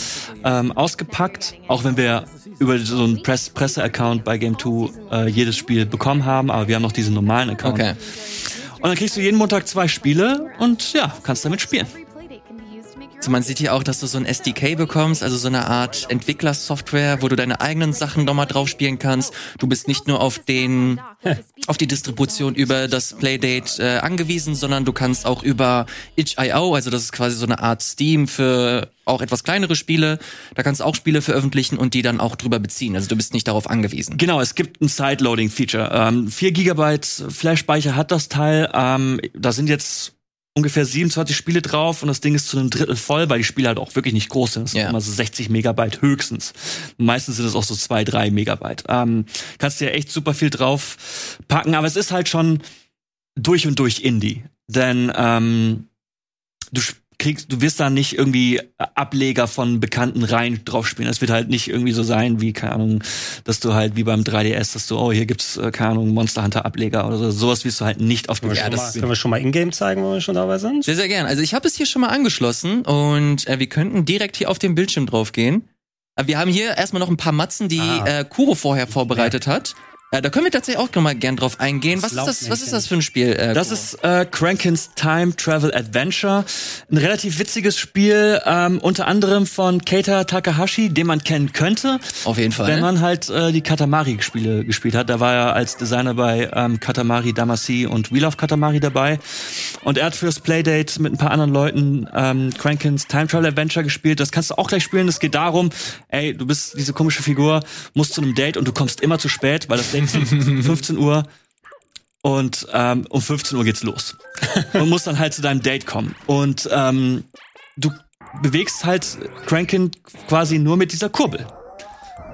ähm, ausgepackt, auch wenn wir über so einen Press Presse-Account bei Game 2 äh, jedes Spiel bekommen haben, aber wir haben noch diesen normalen Account. Okay. Und dann kriegst du jeden Montag zwei Spiele und ja, kannst damit spielen. Also man sieht hier auch, dass du so ein SDK bekommst, also so eine Art Entwicklersoftware, wo du deine eigenen Sachen nochmal drauf spielen kannst. Du bist nicht nur auf den, auf die Distribution über das Playdate äh, angewiesen, sondern du kannst auch über itch.io, also das ist quasi so eine Art Steam für auch etwas kleinere Spiele, da kannst du auch Spiele veröffentlichen und die dann auch drüber beziehen. Also du bist nicht darauf angewiesen. Genau, es gibt ein Sideloading-Feature. Ähm, 4 Gigabyte Flash-Speicher hat das Teil. Ähm, da sind jetzt ungefähr 27 Spiele drauf und das Ding ist zu einem Drittel voll, weil die Spiele halt auch wirklich nicht groß sind. Das sind Ja. immer so 60 Megabyte höchstens. Meistens sind es auch so 2, 3 Megabyte. Ähm, kannst dir echt super viel drauf packen, aber es ist halt schon durch und durch Indie. Denn ähm, du kriegst, du wirst da nicht irgendwie Ableger von bekannten Reihen drauf spielen. Es wird halt nicht irgendwie so sein, wie, keine Ahnung, dass du halt wie beim 3DS, dass du, oh, hier gibt's, äh, keine Ahnung, Monster Hunter Ableger oder so. Sowas wirst du halt nicht auf dem Können wir, Ja, schon das mal, können wir schon mal Ingame zeigen, wo wir schon dabei sind? Sehr, sehr gern. Also ich habe es hier schon mal angeschlossen und äh, wir könnten direkt hier auf den Bildschirm drauf gehen. Äh, wir haben hier erstmal noch ein paar Matzen, die Ah. äh, Kuro vorher vorbereitet hat. Äh, da können wir tatsächlich auch mal gern drauf eingehen. Was ist das, was ist das für ein Spiel? Äh, Das ist äh, Krankens Time Travel Adventure. Ein relativ witziges Spiel, ähm, unter anderem von Keita Takahashi, den man kennen könnte. auf jeden Fall. Wenn man halt äh, die Katamari-Spiele gespielt hat, da war er als Designer bei ähm, Katamari Damacy und Wheel of Katamari dabei. Und er hat fürs Playdate mit ein paar anderen Leuten ähm, Krankens Time Travel Adventure gespielt. Das kannst du auch gleich spielen. Es geht darum, ey, du bist diese komische Figur, musst zu einem Date und du kommst immer zu spät, weil das Date 15 Uhr. Und ähm, um 15 Uhr geht's los. Und musst dann halt zu deinem Date kommen. Und ähm, du bewegst halt Crankin quasi nur mit dieser Kurbel.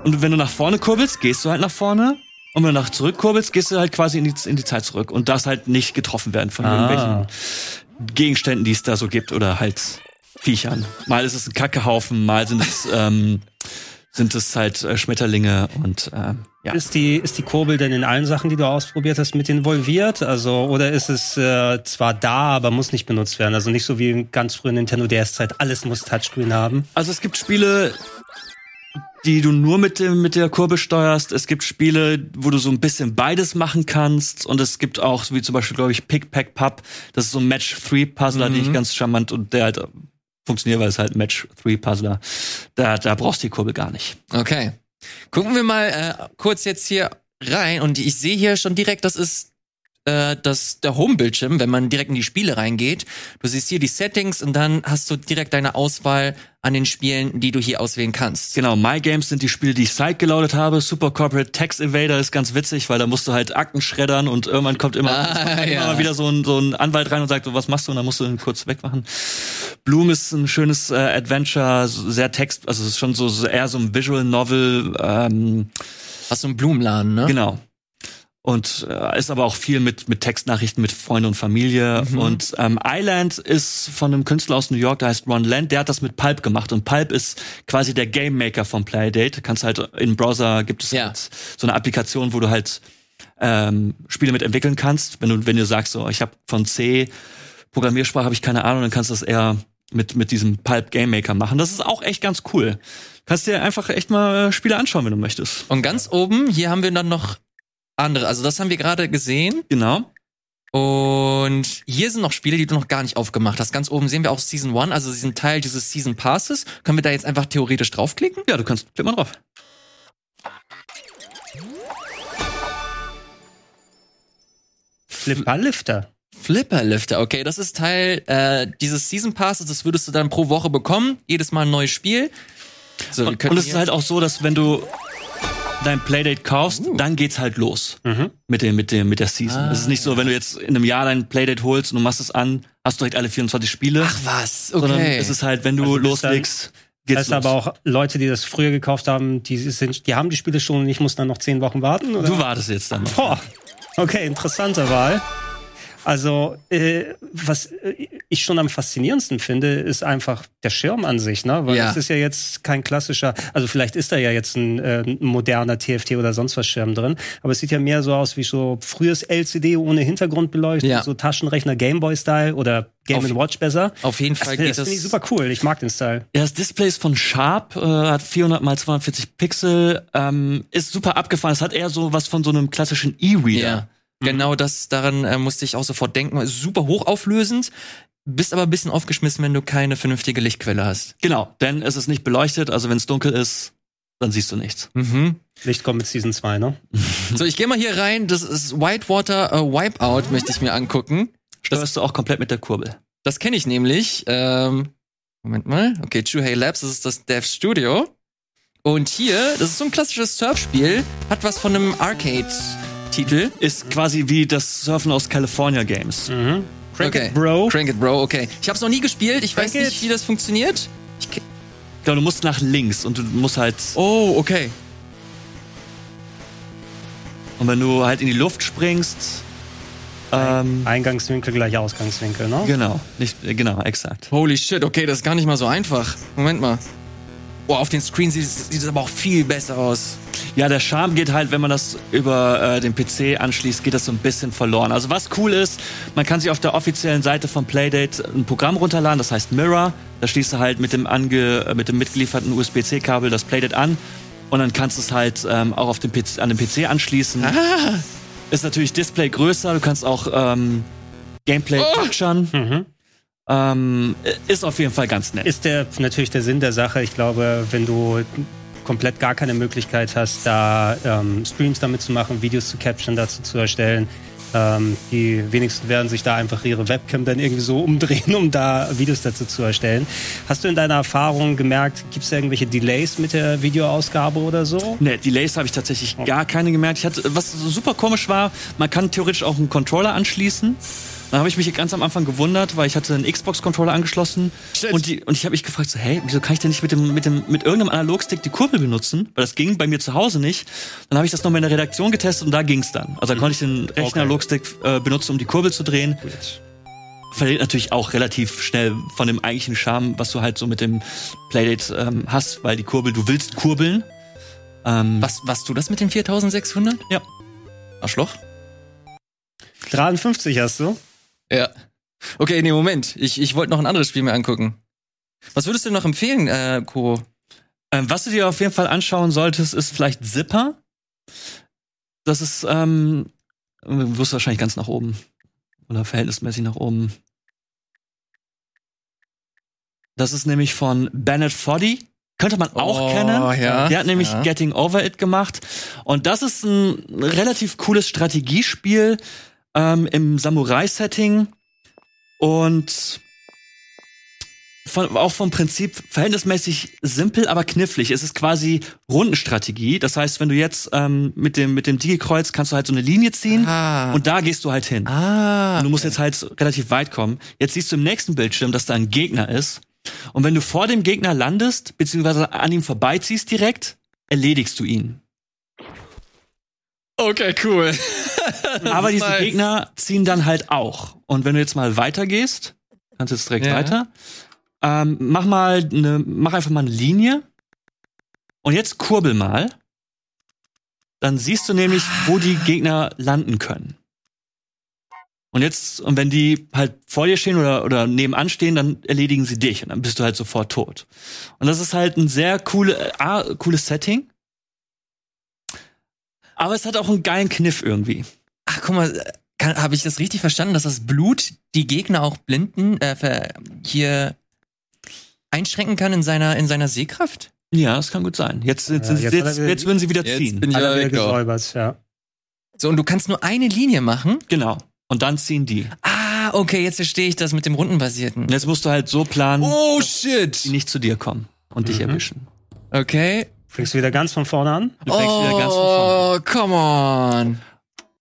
Und wenn du nach vorne kurbelst, gehst du halt nach vorne. Und wenn du nach zurück kurbelst, gehst du halt quasi in die, in die Zeit zurück. Und darfst halt nicht getroffen werden von Ah. irgendwelchen Gegenständen, die es da so gibt. Oder halt Viechern. Mal ist es ein Kackehaufen, mal sind es, ähm, sind es halt äh, Schmetterlinge und ähm, ja. Ist die, ist die Kurbel denn in allen Sachen, die du ausprobiert hast, mit involviert? Also, oder ist es äh, zwar da, aber muss nicht benutzt werden? Also nicht so wie in ganz frühen Nintendo DS-Zeit, alles muss Touchscreen haben. Also es gibt Spiele, die du nur mit dem mit der Kurbel steuerst. Es gibt Spiele, wo du so ein bisschen beides machen kannst. Und es gibt auch, wie zum Beispiel, glaube ich, Pick Pack Pub. Das ist so ein Match 3 Puzzler, den ich ganz charmant und der halt äh, funktioniert, weil es halt Match 3 Puzzler. Da, da brauchst du die Kurbel gar nicht. Okay. Gucken wir mal äh, kurz jetzt hier rein und ich sehe hier schon direkt, das ist äh, das, der Home-Bildschirm, wenn man direkt in die Spiele reingeht. Du siehst hier die Settings und dann hast du direkt deine Auswahl an den Spielen, die du hier auswählen kannst. Genau, My Games sind die Spiele, die ich side geloadet habe. Super Corporate Tax Evader ist ganz witzig, weil da musst du halt Akten schreddern und irgendwann kommt immer, Ah, kommt immer ja. wieder so ein, so ein Anwalt rein und sagt, so, was machst du? Und dann musst du ihn kurz wegmachen. Bloom ist ein schönes äh, Adventure, sehr Text, also es ist schon so, so eher so ein Visual Novel, ähm, Hast du einen Blumenladen, ne? genau. Und äh, ist aber auch viel mit mit Textnachrichten mit Freunden und Familie Mhm. und ähm, Island ist von einem Künstler aus New York, der heißt Ron Land, der hat das mit Pulp gemacht und Pulp ist quasi der Game Maker vom Playdate. Kannst halt im Browser gibt es Ja. halt so eine Applikation, wo du halt ähm, Spiele mit entwickeln kannst. Wenn du wenn du sagst so, ich habe von C Programmiersprache habe ich keine Ahnung, dann kannst du das eher mit mit diesem Pulp Game Maker machen. Das ist auch echt ganz cool. Kannst dir einfach echt mal äh, Spiele anschauen, wenn du möchtest. Und ganz oben, hier haben wir dann noch andere. Also das haben wir gerade gesehen. Genau. Und hier sind noch Spiele, die du noch gar nicht aufgemacht hast. Ganz oben sehen wir auch Season 1, also diesen Teil dieses Season Passes. Können wir da jetzt einfach theoretisch draufklicken? Ja, du kannst klick mal drauf. Flipperlifter. Flipperlifter, okay, das ist Teil äh, dieses Season Passes, das würdest du dann pro Woche bekommen, jedes Mal ein neues Spiel. So, Und, und es ist halt auch so, dass wenn du dein Playdate kaufst, Uh. dann geht's halt los Mhm. mit dem mit dem mit der Season. Ah, es ist nicht so, wenn du jetzt in einem Jahr dein Playdate holst und du machst es an, hast du direkt alle 24 Spiele, Ach was, sondern okay. es ist halt, wenn du Also loslegst, geht's Das heißt los. aber auch Leute, die das früher gekauft haben, die sind, die haben die Spiele schon und ich muss dann noch zehn Wochen warten? Oder? du wartest jetzt dann. noch. Boah. Okay, interessante Wahl. Also, äh, was äh, ich schon am faszinierendsten finde, ist einfach der Schirm an sich, ne? Weil Ja. das ist ja jetzt kein klassischer, also vielleicht ist da ja jetzt ein, äh, moderner TFT oder sonst was Schirm drin, aber es sieht ja mehr so aus wie so frühes LCD ohne Hintergrundbeleuchtung, Ja. so Taschenrechner Gameboy-Style oder Game Auf- Watch besser. Auf jeden Das, Fall das geht finde das. ich super cool. Ich mag den Style. Ja, das Display ist von Sharp, äh, hat 400 mal 240 Pixel, ähm, ist super abgefahren. Es hat eher so was von so einem klassischen E-Reader. Ja. Genau das, daran äh, musste ich auch sofort denken. Ist Super hochauflösend, bist aber ein bisschen aufgeschmissen, wenn du keine vernünftige Lichtquelle hast. Genau, denn es ist nicht beleuchtet, also wenn es dunkel ist, dann siehst du nichts. Mhm. Licht kommt mit Season 2, ne? So, ich gehe mal hier rein. Das ist Whitewater äh, Wipeout, möchte ich mir angucken. Steuerst du auch komplett mit der Kurbel. Das kenne ich nämlich. Ähm, Moment mal. Okay, Chuhei Labs, das ist das Dev Studio. Und hier, das ist so ein klassisches Surfspiel, hat was von einem Arcade-Titel. Ist quasi wie das Surfen aus California Games. Mhm. Crank Okay. it, Bro. Crank it, Bro, okay. Ich habe es noch nie gespielt, ich weiß Crank nicht, it. wie das funktioniert. Ich glaube, du musst nach links und du musst halt. oh, okay. Und wenn du halt in die Luft springst. Ähm, Eingangswinkel gleich Ausgangswinkel, ne? genau, nicht, äh, genau, exakt. Holy shit, okay, das ist gar nicht mal so einfach. Moment mal. Boah, auf den Screen sieht es sieht es aber auch viel besser aus. Ja, der Charme geht halt, wenn man das über äh, den PC anschließt, geht das so ein bisschen verloren. Also was cool ist, man kann sich auf der offiziellen Seite von Playdate ein Programm runterladen, das heißt Mirror. Da schließt du halt mit dem, ange, äh, mit dem mitgelieferten USB-C-Kabel das Playdate an und dann kannst du es halt ähm, auch auf dem PC, an den PC anschließen. Ah, Ist natürlich Display größer, du kannst auch ähm, Gameplay Oh. capturen. Mhm. Ähm, ist auf jeden Fall ganz nett. Ist der natürlich der Sinn der Sache. Ich glaube, wenn du komplett gar keine Möglichkeit hast, da ähm, Streams damit zu machen, Videos zu capturen, dazu zu erstellen, ähm, die wenigsten werden sich da einfach ihre Webcam dann irgendwie so umdrehen, um da Videos dazu zu erstellen. Hast du in deiner Erfahrung gemerkt, gibt es irgendwelche Delays mit der Videoausgabe oder so? Ne, Delays habe ich tatsächlich gar keine gemerkt. Ich hatte, was super komisch war, man kann theoretisch auch einen Controller anschließen. Dann habe ich mich ganz am Anfang gewundert, weil ich hatte einen Xbox-Controller angeschlossen Shit. und, die, und ich habe mich gefragt, so, hey, wieso kann ich denn nicht mit dem mit dem mit irgendeinem Analogstick die Kurbel benutzen? Weil das ging bei mir zu Hause nicht. Dann habe ich das nochmal in der Redaktion getestet und da ging's dann. Also da konnte ich den rechten Okay. Analogstick äh, benutzen, um die Kurbel zu drehen. Verliert natürlich auch relativ schnell von dem eigentlichen Charme, was du halt so mit dem Playdate ähm, hast, weil die Kurbel, du willst kurbeln. Ähm, was, was du das mit den 4600? Ja. Arschloch? 53 hast du? Ja. Okay, nee, Moment. Ich, ich wollte noch ein anderes Spiel mir angucken. Was würdest du noch empfehlen, äh, Kuro? Ähm, was du dir auf jeden Fall anschauen solltest, ist vielleicht Zipper. Das ist, ähm, du wirst wahrscheinlich ganz nach oben. Oder verhältnismäßig nach oben. Das ist nämlich von Bennett Foddy. Könnte man auch Oh, kennen. ja. Der hat nämlich Ja. Getting Over It gemacht. Und das ist ein relativ cooles Strategiespiel ähm, im Samurai-Setting. Und von, auch vom Prinzip verhältnismäßig simpel, aber knifflig. Es ist quasi Rundenstrategie. Das heißt, wenn du jetzt ähm, mit dem mit dem Digi-Kreuz kannst du halt so eine Linie ziehen Ah. und da gehst du halt hin. ah. Und du musst jetzt halt relativ weit kommen. Jetzt siehst du im nächsten Bildschirm, dass da ein Gegner ist. Und wenn du vor dem Gegner landest, beziehungsweise an ihm vorbeiziehst direkt, erledigst du ihn. Okay, cool. Aber diese nice. Gegner ziehen dann halt auch. Und wenn du jetzt mal weitergehst, kannst jetzt direkt Ja. weiter. Ähm, mach mal eine, mach einfach mal eine Linie. Und jetzt kurbel mal. Dann siehst du nämlich, wo die Gegner landen können. Und jetzt, und wenn die halt vor dir stehen oder, oder nebenan stehen, dann erledigen sie dich und dann bist du halt sofort tot. Und das ist halt ein sehr coole, äh, ah, cooles Setting. Aber es hat auch einen geilen Kniff irgendwie. Ach, guck mal, habe ich das richtig verstanden, dass das Blut die Gegner auch blinden, äh, hier einschränken kann in seiner, in seiner Sehkraft? Ja, das kann gut sein. Jetzt, jetzt, Ja, jetzt, jetzt jetzt, würden sie wieder Jetzt ziehen. bin ich Alle ja wieder weg. auch. gesäubert, ja. So, und du kannst nur eine Linie machen? Genau. Und dann ziehen die. Ah, okay, jetzt verstehe ich das mit dem Rundenbasierten. Und jetzt musst du halt so planen, Oh, dass die shit. nicht zu dir kommen und dich Mhm. erwischen. Okay. Fängst du wieder ganz von vorne an? Du fängst wieder ganz von vorne. Oh, come on.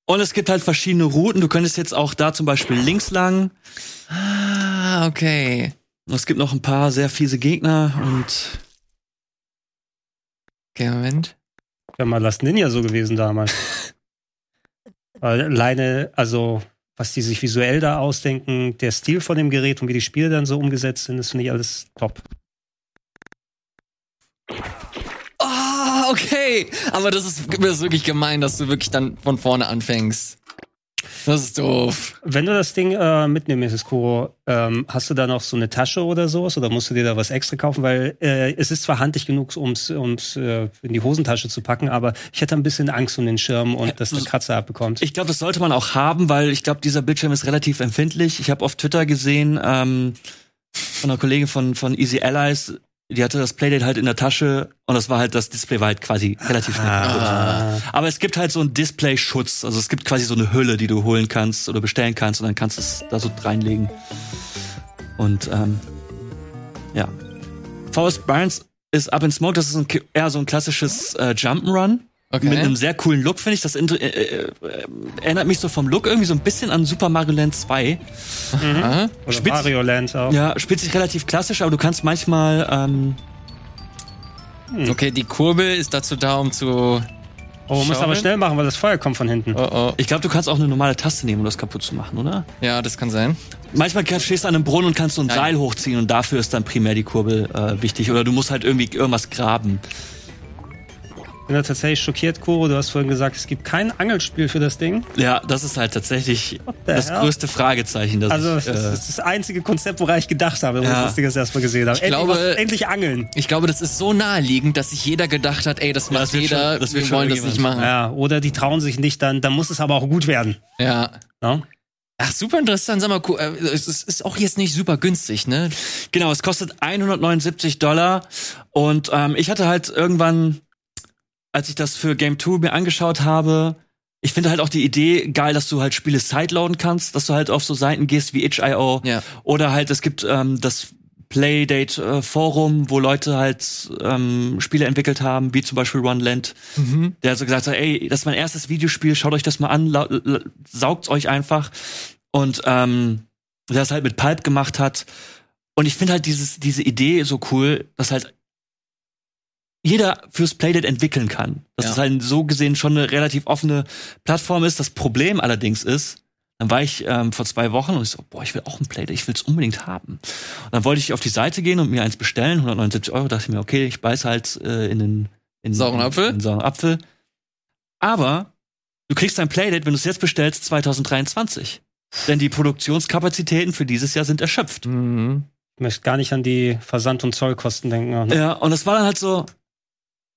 Und es gibt halt verschiedene Routen. Du könntest jetzt auch da zum Beispiel links lang. Ah, okay. Und es gibt noch ein paar sehr fiese Gegner und Okay, Moment. Ja, mal Last Ninja so gewesen damals. Weil Alleine, also, was die sich visuell da ausdenken, der Stil von dem Gerät und wie die Spiele dann so umgesetzt sind, das finde ich alles top. Okay. Aber das ist, das ist wirklich gemein, dass du wirklich dann von vorne anfängst. Das ist doof. Wenn du das Ding äh, mitnehmen möchtest, Kuro, ähm, hast du da noch so eine Tasche oder sowas oder musst du dir da was extra kaufen? Weil äh, es ist zwar handig genug, ums ums äh, in die Hosentasche zu packen, aber ich hätte ein bisschen Angst um den Schirm und dass der Kratzer abbekommt. ich glaube, das sollte man auch haben, weil ich glaube, dieser Bildschirm ist relativ empfindlich. Ich habe auf Twitter gesehen ähm, von einer Kollegin von von Easy Allies, die hatte das Playdate halt in der Tasche und das war halt das Display war halt quasi relativ schnell ah. Aber es gibt halt so einen Display-Schutz. Also es gibt quasi so eine Hülle, die du holen kannst oder bestellen kannst und dann kannst du es da so reinlegen. Und ähm, ja. Forrest Burns ist Up in Smoke, das ist ein, eher so ein klassisches äh, Jump'n'Run. Okay. Mit einem sehr coolen Look, finde ich. Das äh, äh, äh, erinnert mich so vom Look irgendwie so ein bisschen an Super Mario Land 2. Aha. Oder Spitz- Mario Land auch. Ja, spielt sich relativ klassisch, aber du kannst manchmal ähm, Okay, die Kurbel ist dazu da, um zu. Oh, man muss aber schnell machen, weil das Feuer kommt von hinten. Oh, oh. ich glaube, du kannst auch eine normale Taste nehmen, um das kaputt zu machen, oder? Ja, das kann sein. Manchmal stehst du an einem Brunnen und kannst so ein Nein. Seil hochziehen und dafür ist dann primär die Kurbel äh, wichtig. Oder du musst halt irgendwie irgendwas graben. Ich bin da tatsächlich schockiert, Kuro. Du hast vorhin gesagt, es gibt kein Angelspiel für das Ding. Ja, das ist halt tatsächlich the das hell? größte Fragezeichen. Das Also, ich, das äh, ist das einzige Konzept, woran ich gedacht habe, wo Ja. ich das Ding das erstmal gesehen habe. Ich endlich, glaube- was, endlich angeln. Ich glaube, das ist so naheliegend, dass sich jeder gedacht hat, ey, das macht das jeder, schon- das wir schon wollen das nicht machen. Ja, oder die trauen sich nicht, dann, dann muss es aber auch gut werden. Ja. Ja? Ach, super interessant. Sag mal, äh, es ist, ist auch jetzt nicht super günstig, ne? genau, es kostet 179 Dollar. Und ähm, ich hatte halt irgendwann, als ich das für Game 2 mir angeschaut habe, ich finde halt auch die Idee geil, dass du halt Spiele sideloaden kannst, dass du halt auf so Seiten gehst wie itch.io Ja. Oder halt, es gibt ähm, das Playdate-Forum, wo Leute halt ähm, Spiele entwickelt haben, wie zum Beispiel One Land, Mhm. der so gesagt hat, ey, das ist mein erstes Videospiel, schaut euch das mal an, saugt's euch einfach. Und ähm, der das halt mit Pulp gemacht hat. Und ich finde halt dieses, diese Idee so cool, dass halt jeder fürs Playdate entwickeln kann. Dass Ja. es halt so gesehen schon eine relativ offene Plattform ist. Das Problem allerdings ist, dann war ich ähm, vor zwei Wochen und ich so, boah, ich will auch ein Playdate, ich will es unbedingt haben. Und dann wollte ich auf die Seite gehen und mir eins bestellen, 179 Euro, dachte ich mir, okay, ich beiß halt äh, in den in, Sauren Apfel? In, in sauren Apfel. Aber du kriegst dein Playdate, wenn du es jetzt bestellst, 2023. Denn die Produktionskapazitäten für dieses Jahr sind erschöpft. Mhm. Ich möchte gar nicht an die Versand- und Zollkosten denken. Ja, und das war dann halt so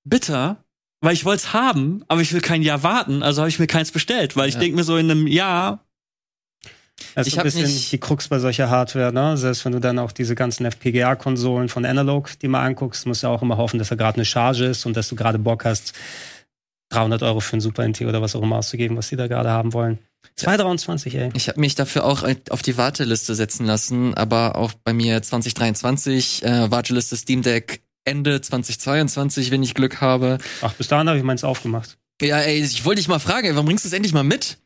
bitter, weil ich wollte es haben, aber ich will kein Jahr warten, also habe ich mir keins bestellt, weil ich Ja. denk mir so in einem Jahr, Das ist Ich ein bisschen nicht- die Krux bei solcher Hardware, ne? Selbst wenn du dann auch diese ganzen FPGA-Konsolen von Analog, die mal anguckst, musst du auch immer hoffen, dass da gerade eine Charge ist und dass du gerade Bock hast, 300 Euro für ein Super NT oder was auch immer auszugeben, was die da gerade haben wollen. 2,23, ey. Ich habe mich dafür auch auf die Warteliste setzen lassen, aber auch bei mir 2023, äh, Warteliste Steam Deck Ende 2022, wenn ich Glück habe. Ach, bis dahin habe ich meins aufgemacht. Ja, ey, ich wollte dich mal fragen, ey, warum bringst du es endlich mal mit?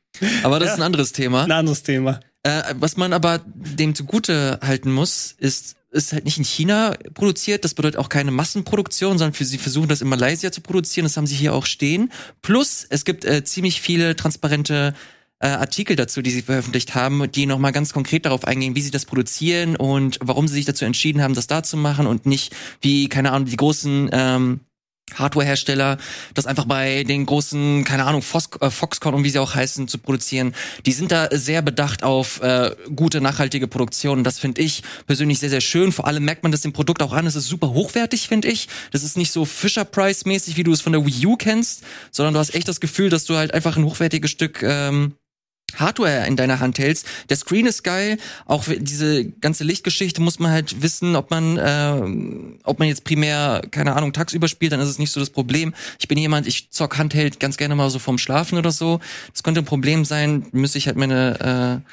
Aber das Ja. ist ein anderes Thema. Ein anderes Thema. Äh, was man aber dem zugute halten muss, ist, ist halt nicht in China produziert. Das bedeutet auch keine Massenproduktion, sondern für sie versuchen das in Malaysia zu produzieren. Das haben sie hier auch stehen. Plus, es gibt äh, ziemlich viele transparente äh, Artikel dazu, die sie veröffentlicht haben, die nochmal ganz konkret darauf eingehen, wie sie das produzieren und warum sie sich dazu entschieden haben, das da zu machen und nicht wie, keine Ahnung, die großen ähm, Hardware-Hersteller, das einfach bei den großen, keine Ahnung, Fox, äh, Foxconn und wie sie auch heißen, zu produzieren. Die sind da sehr bedacht auf äh, gute, nachhaltige Produktion. Das finde ich persönlich sehr, sehr schön. Vor allem merkt man das dem Produkt auch an. Es ist super hochwertig, finde ich. Das ist nicht so Fisher-Price-mäßig, wie du es von der Wii U kennst, sondern du hast echt das Gefühl, dass du halt einfach ein hochwertiges Stück ähm, Hardware in deiner Hand hältst. Der Screen ist geil. Auch diese ganze Lichtgeschichte muss man halt wissen, ob man, äh, ob man jetzt primär, keine Ahnung, tagsüber spielt, dann ist es nicht so das Problem. Ich bin jemand, ich zock Handheld ganz gerne mal so vorm Schlafen oder so. Das könnte ein Problem sein. Müsste ich halt meine, äh,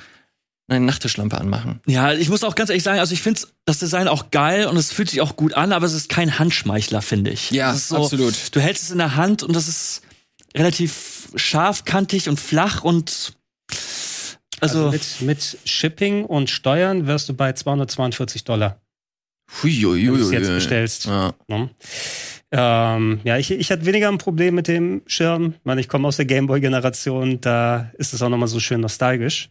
eine Nachttischlampe anmachen. Ja, ich muss auch ganz ehrlich sagen, also ich finde das Design auch geil und es fühlt sich auch gut an, aber es ist kein Handschmeichler, finde ich. Ja, so, absolut. Du hältst es in der Hand und das ist relativ scharfkantig und flach und also, also mit, mit Shipping und Steuern wirst du bei 242 Dollar. Huiuiui. Wenn du es jetzt bestellst. Ja. Ne? Ähm, ja, ich, ich hatte weniger ein Problem mit dem Schirm. Ich meine, ich komme aus der Gameboy-Generation, da ist es auch nochmal so schön nostalgisch.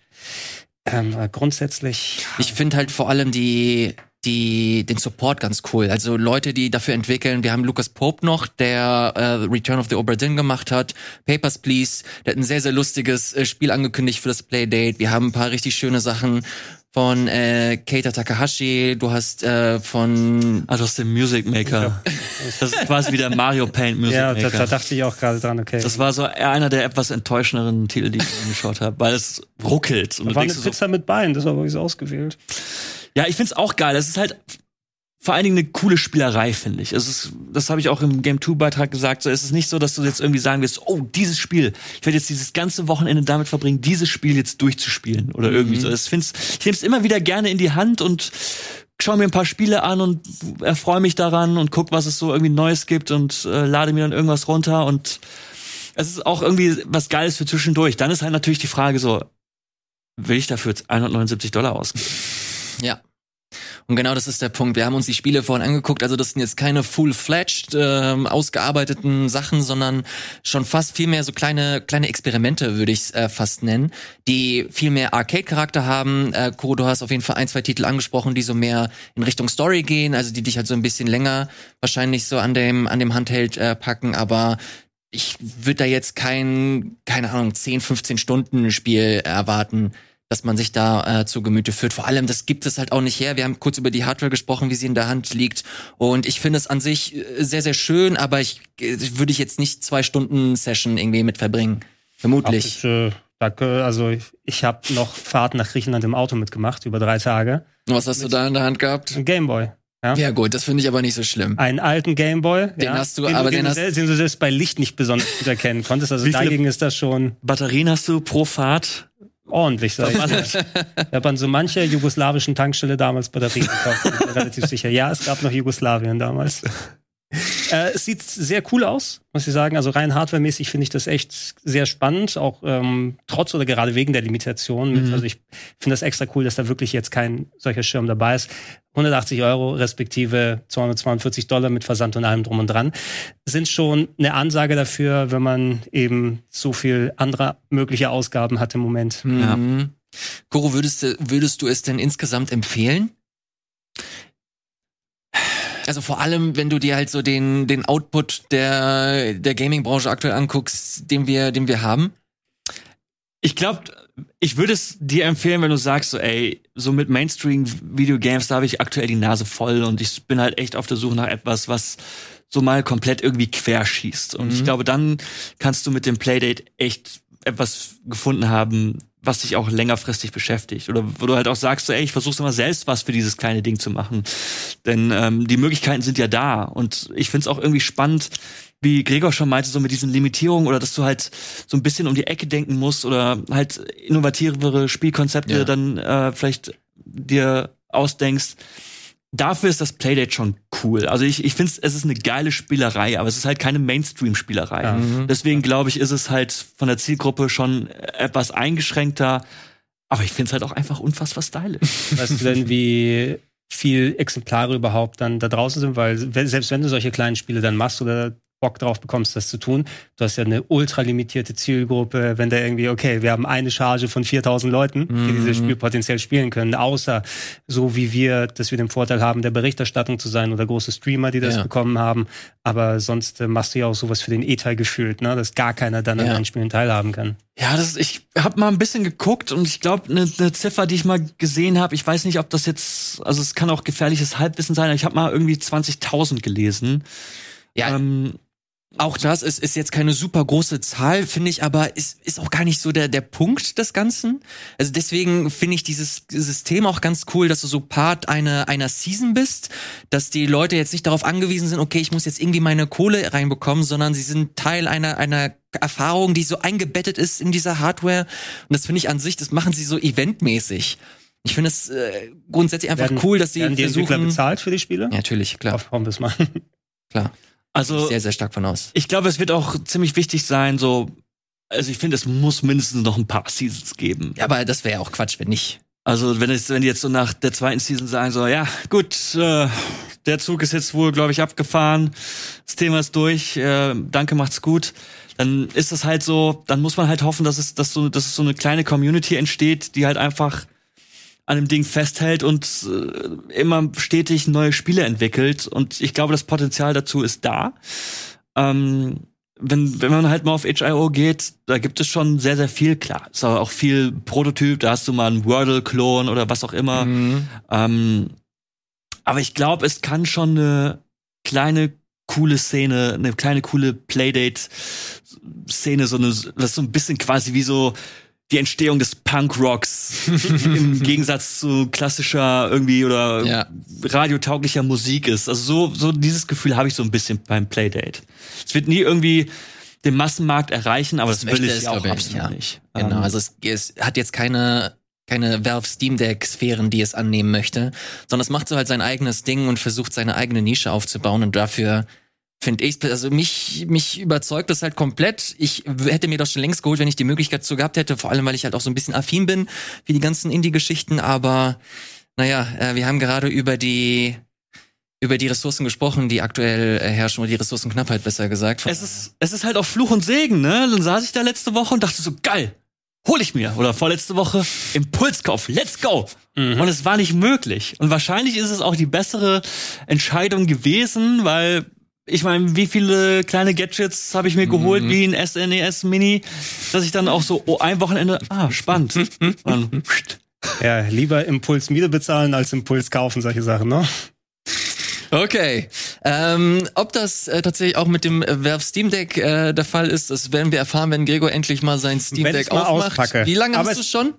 Ähm, grundsätzlich. Ich finde halt vor allem die, die, den Support ganz cool. Also Leute, die dafür entwickeln. Wir haben Lucas Pope noch, der äh, Return of the Obra Dinn gemacht hat. Papers, Please. Der hat ein sehr, sehr lustiges äh, Spiel angekündigt für das Playdate. Wir haben ein paar richtig schöne Sachen von äh, Keita Takahashi, du hast äh, von also aus dem Music Maker. Das ist quasi wie der Mario Paint Music ja, Maker. Ja, da, da, dachte ich auch gerade dran, okay. Das war so einer der etwas enttäuschenderen Titel, die ich angeschaut habe, weil es ruckelt. Und da war eine Pizza so, mit Beinen, das war wirklich so ausgewählt. Ja, ich find's auch geil. Es ist halt vor allen Dingen eine coole Spielerei, finde ich. Es ist, das habe ich auch im Game 2 Beitrag gesagt. So, es ist nicht so, dass du jetzt irgendwie sagen wirst, oh, dieses Spiel, ich werde jetzt dieses ganze Wochenende damit verbringen, dieses Spiel jetzt durchzuspielen oder irgendwie mhm. so. Ich find's, ich nehme es immer wieder gerne in die Hand und schaue mir ein paar Spiele an und erfreue mich daran und guck, was es so irgendwie Neues gibt und äh, lade mir dann irgendwas runter und es ist auch irgendwie was Geiles für zwischendurch. Dann ist halt natürlich die Frage so, will ich dafür jetzt 179 Dollar ausgeben? Ja. Und genau das ist der Punkt. Wir haben uns die Spiele vorhin angeguckt. Also das sind jetzt keine full-fledged äh, ausgearbeiteten Sachen, sondern schon fast viel mehr so kleine kleine Experimente würde ich äh, fast nennen, die viel mehr Arcade-Charakter haben. Äh, Kuro, du hast auf jeden Fall ein, zwei Titel angesprochen, die so mehr in Richtung Story gehen, also die dich halt so ein bisschen länger wahrscheinlich so an dem an dem Handheld äh, packen, aber ich würde da jetzt kein, keine Ahnung, 10, 15 Stunden Spiel erwarten dass man sich da äh, zu Gemüte führt. Vor allem, das gibt es halt auch nicht her. Wir haben kurz über die Hardware gesprochen, wie sie in der Hand liegt. Und ich finde es an sich äh, sehr, sehr schön, aber ich äh, würde ich jetzt nicht zwei Stunden Session irgendwie mit verbringen. Vermutlich. Ich, äh, danke. Also ich, ich habe noch Fahrt nach Griechenland im Auto mitgemacht, über drei Tage. Was hast du da in der Hand gehabt? Ein Gameboy. Ja, ja gut, das finde ich aber nicht so schlimm. Einen alten Gameboy. Den ja, hast du, den, aber den, den, hast den du selbst bei Licht nicht besonders gut erkennen konntest. Also dagegen ist das schon. Batterien hast du pro Fahrt? Ordentlich, sag ich. Ich habe an so mancher jugoslawischen Tankstelle damals Batterien gekauft. Bin mir relativ sicher. Ja, es gab noch Jugoslawien damals. Äh, es sieht sehr cool aus, muss ich sagen. Also rein hardwaremäßig finde ich das echt sehr spannend, auch ähm, trotz oder gerade wegen der Limitation. Mhm. Also ich finde das extra cool, dass da wirklich jetzt kein solcher Schirm dabei ist. 180 Euro respektive 242 Dollar mit Versand und allem drum und dran sind schon eine Ansage dafür, wenn man eben so viel andere mögliche Ausgaben hat im Moment. Mhm. Ja. Goro, würdest, würdest du es denn insgesamt empfehlen? Also vor allem, wenn du dir halt so den, den Output der, der Gaming-Branche aktuell anguckst, den wir, den wir haben. Ich glaube, ich würde es dir empfehlen, wenn du sagst, so, ey, so mit Mainstream-Videogames, da habe ich aktuell die Nase voll und ich bin halt echt auf der Suche nach etwas, was so mal komplett irgendwie querschießt. Und mhm. ich glaube, dann kannst du mit dem Playdate echt etwas gefunden haben, was dich auch längerfristig beschäftigt. Oder wo du halt auch sagst, so, ey, ich versuch's immer selbst was für dieses kleine Ding zu machen. Denn ähm, die Möglichkeiten sind ja da. Und ich find's auch irgendwie spannend, wie Gregor schon meinte, so mit diesen Limitierungen oder dass du halt so ein bisschen um die Ecke denken musst oder halt innovativere Spielkonzepte ja. dann äh, vielleicht dir ausdenkst dafür ist das Playdate schon cool. Also ich, ich finde es ist eine geile Spielerei, aber es ist halt keine Mainstream-Spielerei. Ja. Mhm. Deswegen glaube ich, ist es halt von der Zielgruppe schon etwas eingeschränkter. Aber ich finde es halt auch einfach unfassbar stylisch. Weißt du denn, wie viel Exemplare überhaupt dann da draußen sind, weil selbst wenn du solche kleinen Spiele dann machst oder Bock drauf bekommst, das zu tun. Du hast ja eine ultra limitierte Zielgruppe, wenn da irgendwie, okay, wir haben eine Charge von 4000 Leuten, die mhm. dieses Spiel potenziell spielen können, außer so wie wir, dass wir den Vorteil haben, der Berichterstattung zu sein oder große Streamer, die das ja. bekommen haben. Aber sonst äh, machst du ja auch sowas für den E-Teil gefühlt, ne? dass gar keiner dann ja. an den Spielen teilhaben kann. Ja, das, ich habe mal ein bisschen geguckt und ich glaube, eine ne Ziffer, die ich mal gesehen habe, ich weiß nicht, ob das jetzt, also es kann auch gefährliches Halbwissen sein, ich habe mal irgendwie 20.000 gelesen. Ja, ähm, auch das ist, ist jetzt keine super große Zahl, finde ich, aber ist, ist auch gar nicht so der, der Punkt des Ganzen. Also deswegen finde ich dieses System auch ganz cool, dass du so Part einer, einer Season bist, dass die Leute jetzt nicht darauf angewiesen sind, okay, ich muss jetzt irgendwie meine Kohle reinbekommen, sondern sie sind Teil einer, einer Erfahrung, die so eingebettet ist in dieser Hardware. Und das finde ich an sich, das machen sie so eventmäßig. Ich finde es äh, grundsätzlich einfach werden, cool, dass sie werden die versuchen, Entwickler bezahlt für die Spiele? Ja, natürlich, klar. Es mal. Klar. Also sehr, sehr stark von aus. Ich glaube, es wird auch ziemlich wichtig sein, so, also ich finde, es muss mindestens noch ein paar Seasons geben. Ja, aber das wäre auch Quatsch, wenn nicht. Also wenn es, wenn die jetzt so nach der zweiten Season sagen so, ja, gut, äh, der Zug ist jetzt wohl, glaube ich, abgefahren, das Thema ist durch, äh, danke, macht's gut, dann ist das halt so, dann muss man halt hoffen, dass es, dass so, dass es so eine kleine Community entsteht, die halt einfach an dem Ding festhält und äh, immer stetig neue Spiele entwickelt. Und ich glaube, das Potenzial dazu ist da. Ähm, wenn, wenn man halt mal auf HIO geht, da gibt es schon sehr, sehr viel, klar. Ist aber auch viel Prototyp, da hast du mal einen Wordle-Klon oder was auch immer. Mhm. Ähm, aber ich glaube, es kann schon eine kleine coole Szene, eine kleine coole Playdate-Szene, so eine, das ist so ein bisschen quasi wie so die Entstehung des Punkrocks im Gegensatz zu klassischer irgendwie oder ja. radiotauglicher Musik ist. Also so, so dieses Gefühl habe ich so ein bisschen beim Playdate. Es wird nie irgendwie den Massenmarkt erreichen, aber das, das will ich auch absolut ja. nicht. Genau, um, also es, es hat jetzt keine keine Valve Steam Deck Sphären, die es annehmen möchte, sondern es macht so halt sein eigenes Ding und versucht seine eigene Nische aufzubauen und dafür finde ich. Also mich, mich überzeugt das halt komplett. Ich hätte mir das schon längst geholt, wenn ich die Möglichkeit zu gehabt hätte, vor allem weil ich halt auch so ein bisschen affin bin wie die ganzen Indie-Geschichten, aber naja, äh, wir haben gerade über die über die Ressourcen gesprochen, die aktuell äh, herrschen, oder die Ressourcenknappheit besser gesagt. Es ist, es ist halt auch Fluch und Segen, ne? Dann saß ich da letzte Woche und dachte so, geil, hol ich mir. Oder vorletzte Woche, Impulskauf, let's go. Mhm. Und es war nicht möglich. Und wahrscheinlich ist es auch die bessere Entscheidung gewesen, weil ich meine, wie viele kleine Gadgets habe ich mir geholt, mhm. wie ein SNES e Mini, dass ich dann auch so oh, ein Wochenende, ah, spannend. dann, ja, lieber Impuls Miete bezahlen als Impuls kaufen, solche Sachen, ne? Okay. Ähm, ob das äh, tatsächlich auch mit dem äh, Werf Steam Deck äh, der Fall ist, das werden wir erfahren, wenn Gregor endlich mal sein Steam Deck aufmacht. Auspacke. Wie lange Aber hast du schon?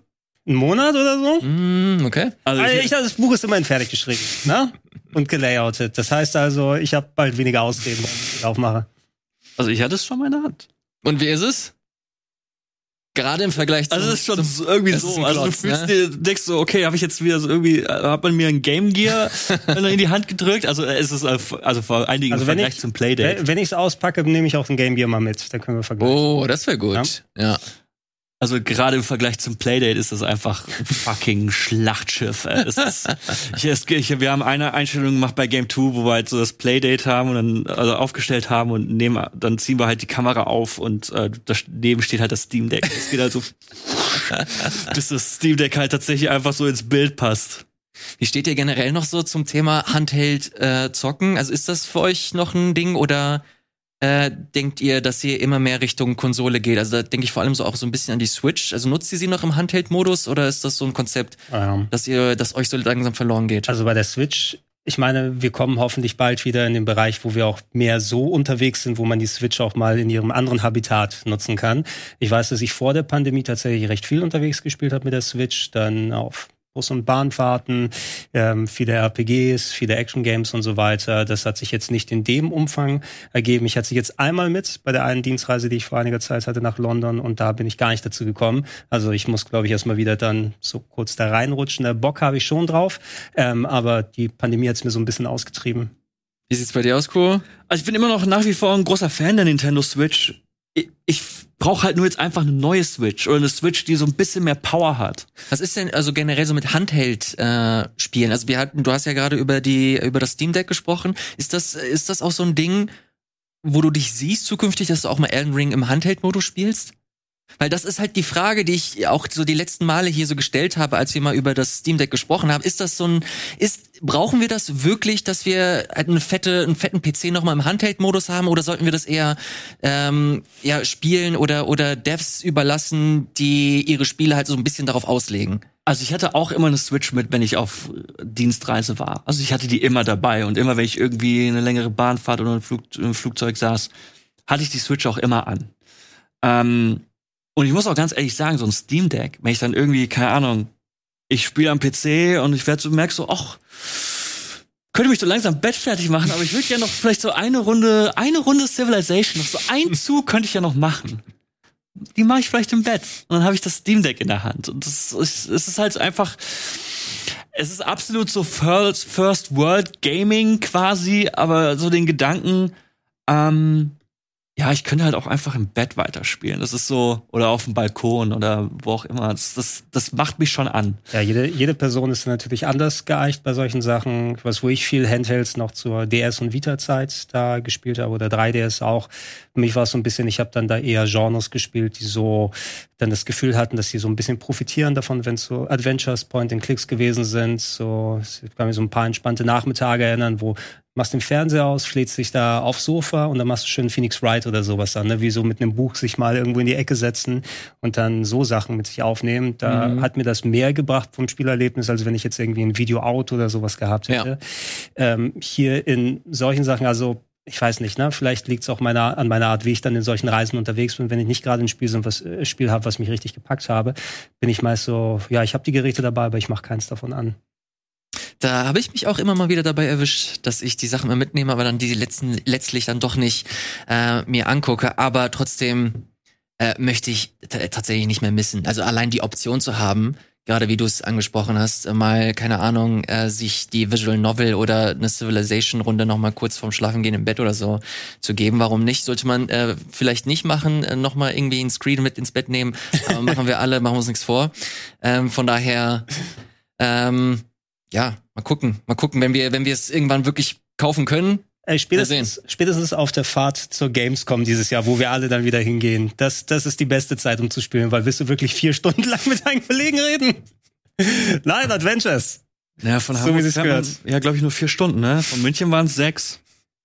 Einen Monat oder so? Mm, okay. Also, also ich, das Buch ist immerhin fertig geschrieben, ne? Und gelayoutet. Das heißt also, ich habe bald weniger Ausreden, wenn ich es aufmache. Also ich hatte es schon mal in der Hand. Und wie ist es? Gerade im Vergleich zu. Also es ist schon zum, irgendwie so. Klotz, also du fühlst ne? dir, denkst so, okay, habe ich jetzt wieder so irgendwie, hat man mir ein Game Gear in die Hand gedrückt? Also es ist also vor einigen also im Vergleich ich, zum Playdate. Wenn ich es auspacke, nehme ich auch ein Game Gear mal mit. Da können wir vergleichen. Oh, das wäre gut. Ja. ja. Also gerade im Vergleich zum Playdate ist das einfach ein fucking Schlachtschiff. Ist, ich, ich, wir haben eine Einstellung gemacht bei Game 2, wo wir halt so das Playdate haben und dann also aufgestellt haben und nehmen, dann ziehen wir halt die Kamera auf und äh, daneben steht halt das Steam Deck. Es geht halt so, bis das Steam Deck halt tatsächlich einfach so ins Bild passt. Wie steht ihr generell noch so zum Thema Handheld äh, zocken? Also ist das für euch noch ein Ding oder äh, denkt ihr, dass ihr immer mehr Richtung Konsole geht? Also da denke ich vor allem so auch so ein bisschen an die Switch. Also nutzt ihr sie noch im Handheld-Modus oder ist das so ein Konzept, ja. dass ihr, dass euch so langsam verloren geht? Also bei der Switch ich meine, wir kommen hoffentlich bald wieder in den Bereich, wo wir auch mehr so unterwegs sind, wo man die Switch auch mal in ihrem anderen Habitat nutzen kann. Ich weiß, dass ich vor der Pandemie tatsächlich recht viel unterwegs gespielt habe mit der Switch, dann auf Bus- und Bahnfahrten, ähm, viele RPGs, viele Action-Games und so weiter. Das hat sich jetzt nicht in dem Umfang ergeben. Ich hatte sie jetzt einmal mit bei der einen Dienstreise, die ich vor einiger Zeit hatte nach London und da bin ich gar nicht dazu gekommen. Also ich muss, glaube ich, erstmal wieder dann so kurz da reinrutschen. Der Bock habe ich schon drauf, ähm, aber die Pandemie hat es mir so ein bisschen ausgetrieben. Wie sieht's bei dir aus, Kuro? Also ich bin immer noch nach wie vor ein großer Fan der Nintendo Switch ich, ich brauche halt nur jetzt einfach eine neue Switch oder eine Switch, die so ein bisschen mehr Power hat. Was ist denn also generell so mit Handheld-Spielen? Äh, also wir hatten, du hast ja gerade über die über das Steam Deck gesprochen. Ist das ist das auch so ein Ding, wo du dich siehst zukünftig, dass du auch mal Elden Ring im Handheld-Modus spielst? Weil das ist halt die Frage, die ich auch so die letzten Male hier so gestellt habe, als wir mal über das Steam Deck gesprochen haben. Ist das so ein, ist, brauchen wir das wirklich, dass wir eine fette, einen fetten PC nochmal im Handheld-Modus haben oder sollten wir das eher, ähm, ja, spielen oder, oder Devs überlassen, die ihre Spiele halt so ein bisschen darauf auslegen? Also ich hatte auch immer eine Switch mit, wenn ich auf Dienstreise war. Also ich hatte die immer dabei und immer, wenn ich irgendwie eine längere Bahnfahrt oder ein, Flug, Flugzeug saß, hatte ich die Switch auch immer an. Ähm, und ich muss auch ganz ehrlich sagen, so ein Steam Deck, wenn ich dann irgendwie, keine Ahnung, ich spiele am PC und ich werde so, merk so, ach, könnte mich so langsam Bett fertig machen, aber ich würde ja noch vielleicht so eine Runde, eine Runde Civilization, noch so ein Zug könnte ich ja noch machen. Die mache ich vielleicht im Bett. Und dann habe ich das Steam Deck in der Hand. Und das ist, es ist halt einfach, es ist absolut so First, First World Gaming quasi, aber so den Gedanken, ähm, ja, ich könnte halt auch einfach im Bett weiterspielen. Das ist so, oder auf dem Balkon oder wo auch immer. Das, das, das macht mich schon an. Ja, jede, jede Person ist natürlich anders geeicht bei solchen Sachen. Was, wo ich viel Handhelds noch zur DS- und Vita-Zeit da gespielt habe oder 3DS auch. Für mich war es so ein bisschen, ich habe dann da eher Genres gespielt, die so dann das Gefühl hatten, dass sie so ein bisschen profitieren davon, wenn so Adventures, Point-and-Clicks gewesen sind. So, ich kann mich so ein paar entspannte Nachmittage erinnern, wo machst den Fernseher aus, schlägst dich da aufs Sofa und dann machst du schön Phoenix Wright oder sowas dann, ne? wie so mit einem Buch sich mal irgendwo in die Ecke setzen und dann so Sachen mit sich aufnehmen. Da mhm. hat mir das mehr gebracht vom Spielerlebnis, als wenn ich jetzt irgendwie ein Video-Out oder sowas gehabt hätte. Ja. Ähm, hier in solchen Sachen, also ich weiß nicht, ne? Vielleicht liegt es auch meiner, an meiner Art, wie ich dann in solchen Reisen unterwegs bin. Wenn ich nicht gerade ein Spiel, so was, äh, Spiel habe, was mich richtig gepackt habe, bin ich meist so, ja, ich habe die Geräte dabei, aber ich mache keins davon an. Da habe ich mich auch immer mal wieder dabei erwischt, dass ich die Sachen mal mitnehme, aber dann die letzten letztlich dann doch nicht äh, mir angucke. Aber trotzdem äh, möchte ich tatsächlich nicht mehr missen. Also allein die Option zu haben, gerade wie du es angesprochen hast, äh, mal, keine Ahnung, äh, sich die Visual Novel oder eine Civilization-Runde noch mal kurz vorm Schlafengehen im Bett oder so zu geben. Warum nicht? Sollte man äh, vielleicht nicht machen, äh, noch mal irgendwie ein Screen mit ins Bett nehmen. Aber machen wir alle, machen wir uns nichts vor. Ähm, von daher, ähm, ja, mal gucken, mal gucken, wenn wir, wenn wir es irgendwann wirklich kaufen können. Ey, spätestens, spätestens auf der Fahrt zur Gamescom dieses Jahr, wo wir alle dann wieder hingehen. Das, das ist die beste Zeit, um zu spielen, weil willst du wirklich vier Stunden lang mit deinen Kollegen reden? Nein, Adventures. Ja, von so Hamburg man, ja, glaube ich, nur vier Stunden, ne? Von München waren es sechs.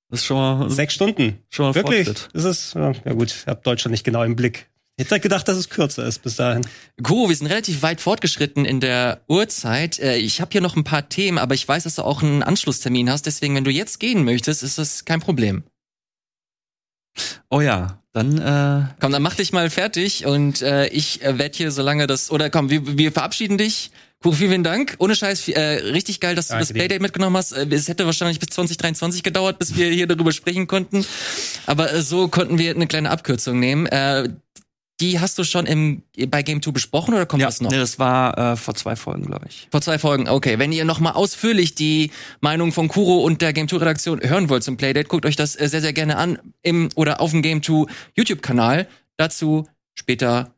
Das ist schon mal. Sechs Stunden. Schon mal Wirklich? Fortschritt. Ist, ja gut, ich habe Deutschland nicht genau im Blick. Ich hätte gedacht, dass es kürzer ist bis dahin. Cool, wir sind relativ weit fortgeschritten in der Uhrzeit. Äh, ich habe hier noch ein paar Themen, aber ich weiß, dass du auch einen Anschlusstermin hast. Deswegen, wenn du jetzt gehen möchtest, ist das kein Problem. Oh ja, dann äh komm, dann mach dich mal fertig und äh, ich äh, werde hier, solange das oder komm, wir, wir verabschieden dich. Cool, vielen, vielen Dank. Ohne Scheiß, äh, richtig geil, dass Danke du das Playdate mitgenommen hast. Äh, es hätte wahrscheinlich bis 2023 gedauert, bis wir hier darüber sprechen konnten. Aber äh, so konnten wir eine kleine Abkürzung nehmen. Äh, die hast du schon im, bei Game 2 besprochen oder kommt ja, das noch? Nee, das war äh, vor zwei Folgen, glaube ich. Vor zwei Folgen, okay. Wenn ihr noch mal ausführlich die Meinung von Kuro und der Game 2 Redaktion hören wollt zum Playdate, guckt euch das äh, sehr, sehr gerne an im oder auf dem Game 2 YouTube-Kanal. Dazu später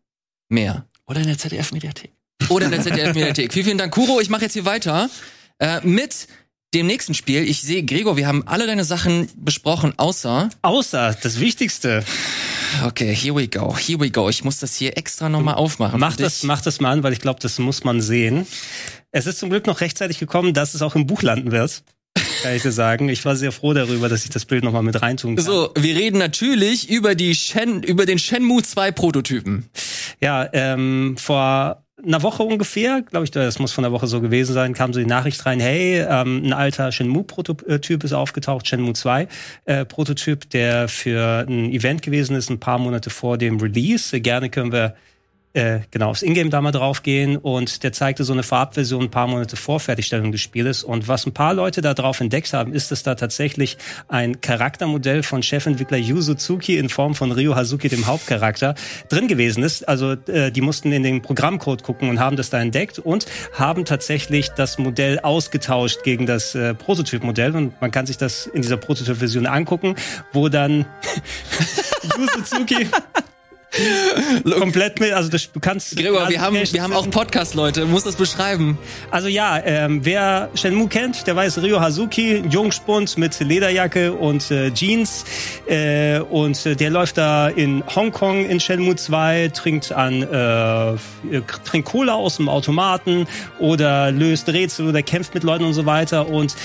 mehr. Oder in der ZDF-Mediathek. Oder in der ZDF-Mediathek. vielen, vielen Dank, Kuro. Ich mache jetzt hier weiter äh, mit dem nächsten Spiel. Ich sehe, Gregor, wir haben alle deine Sachen besprochen, außer... Außer das Wichtigste. Okay, here we go, here we go. Ich muss das hier extra nochmal aufmachen. Mach das, mach das mal an, weil ich glaube, das muss man sehen. Es ist zum Glück noch rechtzeitig gekommen, dass es auch im Buch landen wird. Kann ich dir sagen. Ich war sehr froh darüber, dass ich das Bild nochmal mit reintun kann. So, wir reden natürlich über die Shen, über den Shenmue 2 Prototypen. Ja, ähm, vor einer Woche ungefähr, glaube ich, das muss von der Woche so gewesen sein, kam so die Nachricht rein, hey, ähm, ein alter Shenmue-Prototyp ist aufgetaucht, Shenmue 2 äh, Prototyp, der für ein Event gewesen ist, ein paar Monate vor dem Release. Gerne können wir äh, genau, aufs Ingame da mal draufgehen und der zeigte so eine Farbversion ein paar Monate vor Fertigstellung des Spieles. Und was ein paar Leute da drauf entdeckt haben, ist, dass da tatsächlich ein Charaktermodell von Chefentwickler Yu Suzuki in Form von Ryo Hazuki, dem Hauptcharakter, drin gewesen ist. Also äh, die mussten in den Programmcode gucken und haben das da entdeckt und haben tatsächlich das Modell ausgetauscht gegen das äh, Prototypmodell. Und man kann sich das in dieser Prototyp-Version angucken, wo dann Yu Suzuki komplett mit, also das, du kannst. Gregor, wir haben, wir haben auch Podcast-Leute, muss das beschreiben. Also ja, ähm, wer Shenmue kennt, der weiß Ryo Hazuki, Jungspund mit Lederjacke und äh, Jeans äh, und äh, der läuft da in Hongkong in Shenmue 2, trinkt an äh, trinkt Cola aus dem Automaten oder löst Rätsel oder kämpft mit Leuten und so weiter und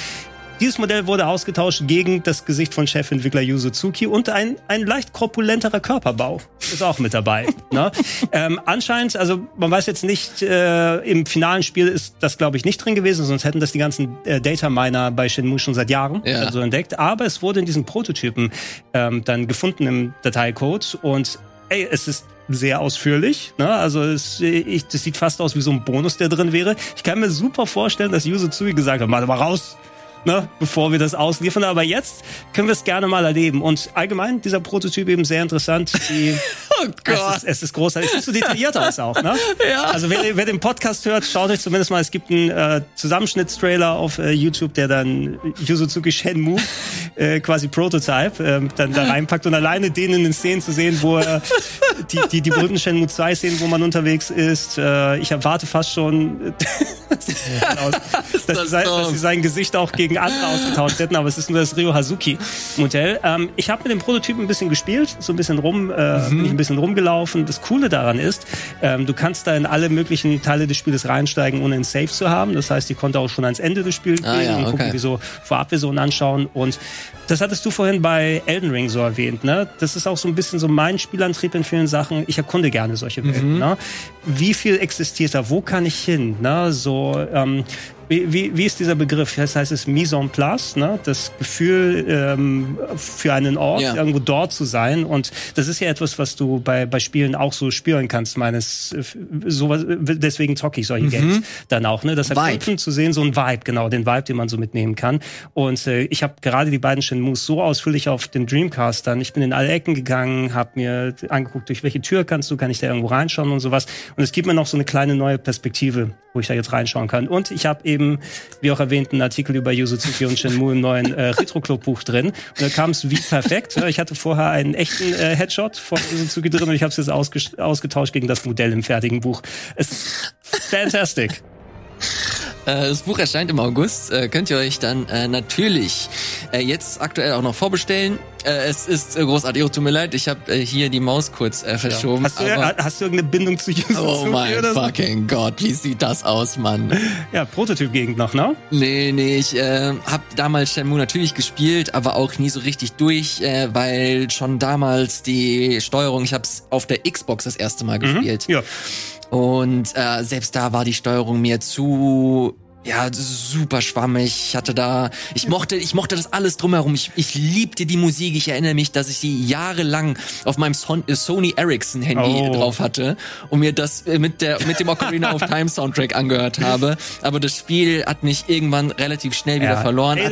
dieses Modell wurde ausgetauscht gegen das Gesicht von Chefentwickler Yu Suzuki und ein, ein leicht korpulenterer Körperbau ist auch mit dabei. ne? ähm, anscheinend, also man weiß jetzt nicht, äh, im finalen Spiel ist das glaube ich nicht drin gewesen, sonst hätten das die ganzen äh, Data Miner bei Shenmue schon seit Jahren ja. also entdeckt. Aber es wurde in diesen Prototypen ähm, dann gefunden im Dateicode und ey, es ist sehr ausführlich. Ne? Also es, ich, das sieht fast aus wie so ein Bonus, der drin wäre. Ich kann mir super vorstellen, dass Yu Suzuki gesagt hat, mach mal raus ne, bevor wir das ausliefern. Aber jetzt können wir es gerne mal erleben. Und allgemein, dieser Prototyp eben sehr interessant. Die, oh Gott. Es ist, es ist großartig. Es sieht so detailliert aus auch, ne? Ja. Also wer, wer den Podcast hört, schaut euch zumindest mal, es gibt einen äh, Zusammenschnittstrailer auf äh, YouTube, der dann Yuzuki Shenmue, äh, quasi Prototype, äh, dann da reinpackt und alleine den in den Szenen zu sehen, wo er die, die, die berühmten Shenmue 2 Szenen, wo man unterwegs ist. Äh, ich erwarte fast schon, dass, dass, sie sein, dass sie sein Gesicht auch gegen andere ausgetauscht hätten, aber es ist nur das Ryo Hazuki Modell. Ähm, ich habe mit dem Prototypen ein bisschen gespielt, so ein bisschen rum, äh, mhm. bin ich ein bisschen rumgelaufen. Das Coole daran ist, ähm, du kannst da in alle möglichen Teile des Spieles reinsteigen, ohne ein Save zu haben. Das heißt, ich konnte auch schon ans Ende des Spiels ah, gehen ja, und okay. gucken, wie so Vorabversionen anschauen und das hattest du vorhin bei Elden Ring so erwähnt, ne? Das ist auch so ein bisschen so mein Spielantrieb in vielen Sachen. Ich erkunde gerne solche Welten, mhm. ne? Wie viel existiert da? Wo kann ich hin? Ne? So, ähm, wie, wie, wie ist dieser Begriff? Das heißt es Mise en place, ne? das Gefühl ähm, für einen Ort, ja. irgendwo dort zu sein. Und das ist ja etwas, was du bei, bei Spielen auch so spüren kannst. Meines sowas, deswegen zocke ich solche mhm. Games dann auch. Ne? Das Vibe. zu sehen, so ein Vibe, genau, den Vibe, den man so mitnehmen kann. Und äh, ich habe gerade die beiden Shenmues so ausführlich auf den Dreamcast dann. Ich bin in alle Ecken gegangen, habe mir angeguckt, durch welche Tür kannst du, kann ich da irgendwo reinschauen und sowas. Und es gibt mir noch so eine kleine neue Perspektive, wo ich da jetzt reinschauen kann. Und ich habe eben, wie auch erwähnt, einen Artikel über Yuzuzuki und Shenmue im neuen äh, Retro Club Buch drin. Und da kam es wie perfekt. Ich hatte vorher einen echten äh, Headshot von Yuzuzuki drin und ich habe es jetzt ausge ausgetauscht gegen das Modell im fertigen Buch. Es ist fantastic. Äh, das Buch erscheint im August. Äh, könnt ihr euch dann äh, natürlich jetzt aktuell auch noch vorbestellen. Äh, es ist äh, großartig. Oh, tut mir leid, ich habe hier die Maus kurz verschoben. Ja. Hast, du, ja, hast du irgendeine Bindung zu Yuzu? Oh mein fucking so? Gott, wie sieht das aus, Mann? Ja, Prototyp-Gegend noch, ne? Nee, nee, ich äh, habe damals Shenmue natürlich gespielt, aber auch nie so richtig durch, äh, weil schon damals die Steuerung, ich habe es auf der Xbox das erste Mal mhm. gespielt. Mhm, ja. Und äh, selbst da war die Steuerung mir zu ja, super schwammig. Ich hatte da, ich mochte, ich mochte das alles drumherum. Ich, ich liebte die Musik. Ich erinnere mich, dass ich sie jahrelang auf meinem Son äh, Sony Ericsson Handy oh. drauf hatte und mir das äh, mit der, mit dem Ocarina of Time Soundtrack angehört habe. Aber das Spiel hat mich irgendwann relativ schnell wieder ja, verloren. Ey,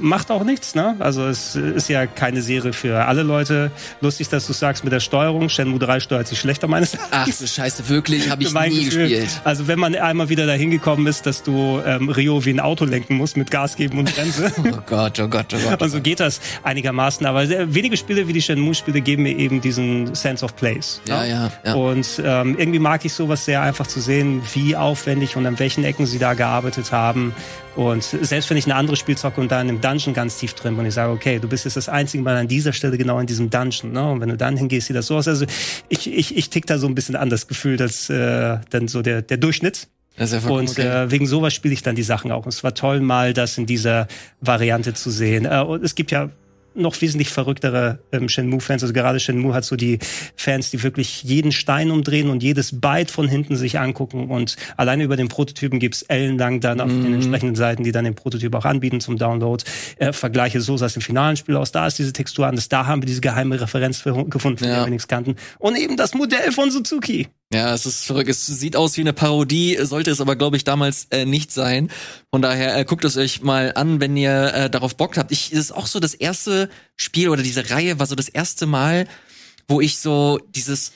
macht auch nichts, ne? Also es ist ja keine Serie für alle Leute. Lustig, dass du sagst mit der Steuerung. Shenmue 3 steuert sich schlechter meines Erachtens. Ach so scheiße, wirklich? Habe ich nie Gefühl. gespielt. Also wenn man einmal wieder dahin gekommen ist, dass du ähm, Rio wie ein Auto lenken musst mit Gas geben und Bremse. oh Gott, oh Gott, oh Gott. Oh also geht das einigermaßen. Aber sehr, wenige Spiele wie die Shenmue-Spiele geben mir eben diesen Sense of Place. Ja, ja, ja. Und ähm, irgendwie mag ich sowas sehr einfach zu sehen, wie aufwendig und an welchen Ecken sie da gearbeitet haben. Und selbst wenn ich eine andere Spiel zocke und da in einem Dungeon ganz tief drin bin und ich sage, okay, du bist jetzt das einzige Mal an dieser Stelle genau in diesem Dungeon, ne? Und wenn du dann hingehst, sieht das so aus. Also ich, ich, ich tick da so ein bisschen an das Gefühl, dass äh, dann so der, der Durchschnitt. Ja und okay. äh, wegen sowas spiele ich dann die Sachen auch. Und es war toll, mal das in dieser Variante zu sehen. Äh, und es gibt ja noch wesentlich verrücktere ähm, Shenmue-Fans. Also gerade Shenmue hat so die Fans, die wirklich jeden Stein umdrehen und jedes Byte von hinten sich angucken. Und alleine über den Prototypen gibt's ellenlang dann auf den mhm. entsprechenden Seiten, die dann den Prototyp auch anbieten zum Download. Äh, Vergleiche so sah es im finalen Spiel aus. Da ist diese Textur anders. Da haben wir diese geheime Referenz gefunden, ja. die wir nichts kannten. Und eben das Modell von Suzuki. Ja, es ist verrückt. Es sieht aus wie eine Parodie, sollte es aber, glaube ich, damals äh, nicht sein. Von daher äh, guckt es euch mal an, wenn ihr äh, darauf Bock habt. Ich, es ist auch so das erste Spiel oder diese Reihe war so das erste Mal, wo ich so dieses,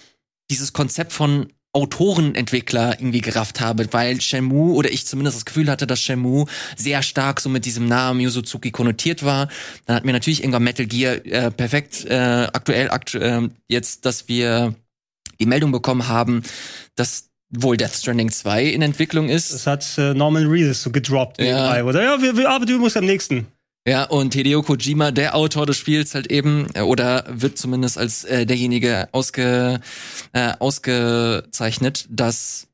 dieses Konzept von Autorenentwickler irgendwie gerafft habe, weil Shenmue oder ich zumindest das Gefühl hatte, dass Shenmue sehr stark so mit diesem Namen Yuzuzuki konnotiert war. Dann hat mir natürlich irgendwann Metal Gear äh, perfekt äh, aktuell aktu äh, jetzt, dass wir die Meldung bekommen haben, dass wohl Death Stranding 2 in Entwicklung ist. Das hat äh, Norman Reedus so gedroppt. Ja. nebenbei, Oder ja, wir, wir arbeiten übrigens am nächsten. Ja, und Hideo Kojima, der Autor des Spiels halt eben, äh, oder wird zumindest als äh, derjenige ausge, äh, ausgezeichnet, dass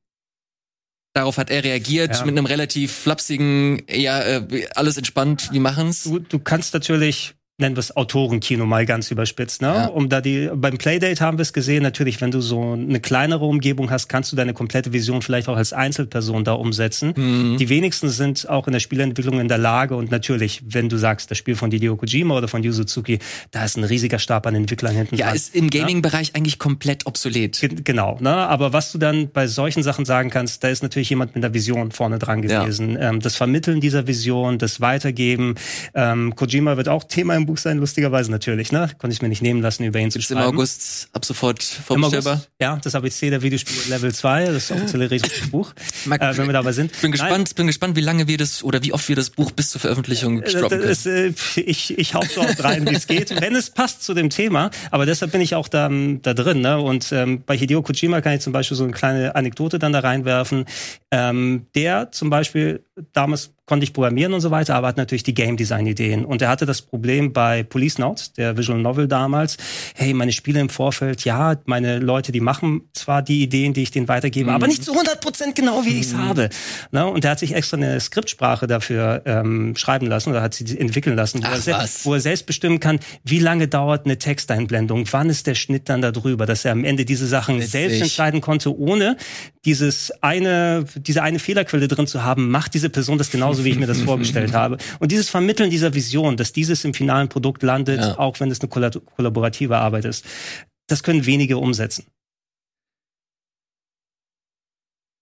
darauf hat er reagiert Ja. mit einem relativ flapsigen, ja, äh, alles entspannt, wir machen's. Du, du kannst natürlich nennen wir es Autorenkino mal ganz überspitzt, ne? Ja. Um da die beim Playdate haben wir es gesehen, natürlich, wenn du so eine kleinere Umgebung hast, kannst du deine komplette Vision vielleicht auch als Einzelperson da umsetzen. Mhm. Die wenigsten sind auch in der Spielentwicklung in der Lage und natürlich, wenn du sagst, das Spiel von Hideo Kojima oder von Yu Suzuki, da ist ein riesiger Stab an Entwicklern hinten Ja, dran. ist im Gaming-Bereich eigentlich komplett obsolet. Ge- Genau, ne? Aber was du dann bei solchen Sachen sagen kannst, da ist natürlich jemand mit einer Vision vorne dran Ja. gewesen. Ähm, das Vermitteln dieser Vision, das Weitergeben. Ähm, Kojima wird auch Thema im Buch sein, lustigerweise natürlich, ne? Konnte ich mir nicht nehmen lassen, über ihn zu Ist im schreiben. August ab sofort vorbestellbar. August, ja, das ABC der Videospiele Level 2, das offizielle Buch, äh, wenn wir dabei sind. Bin Nein, gespannt, bin gespannt, wie lange wir das oder wie oft wir das Buch bis zur Veröffentlichung Äh, droppen können. ist, äh, ich, ich hau so oft rein, wie es geht, wenn es passt zu dem Thema. Aber deshalb bin ich auch da, da drin. Ne? Und ähm, bei Hideo Kojima kann ich zum Beispiel so eine kleine Anekdote dann da reinwerfen. Ähm, der zum Beispiel, damals konnte ich programmieren und so weiter, aber hat natürlich die Game Design Ideen. Und er hatte das Problem bei Police Notes, der Visual Novel damals. Hey, meine Spiele im Vorfeld, ja, meine Leute, die machen zwar die Ideen, die ich denen weitergebe, aber nicht zu 100 Prozent genau, wie ich es habe. Ne? Und er hat sich extra eine Skriptsprache dafür ähm, schreiben lassen oder hat sie entwickeln lassen, wo, Ach, er, sel- was. wo er selbst bestimmen kann, wie lange dauert eine Texteinblendung, wann ist der Schnitt dann da drüber, dass er am Ende diese Sachen Witzig. selbst entscheiden konnte, ohne dieses eine, diese eine Fehlerquelle drin zu haben, macht diese Person das genauso, wie ich mir das vorgestellt habe. Und dieses Vermitteln dieser Vision, dass dieses im finalen Produkt landet, Ja. auch wenn es eine kolla- kollaborative Arbeit ist, das können wenige umsetzen.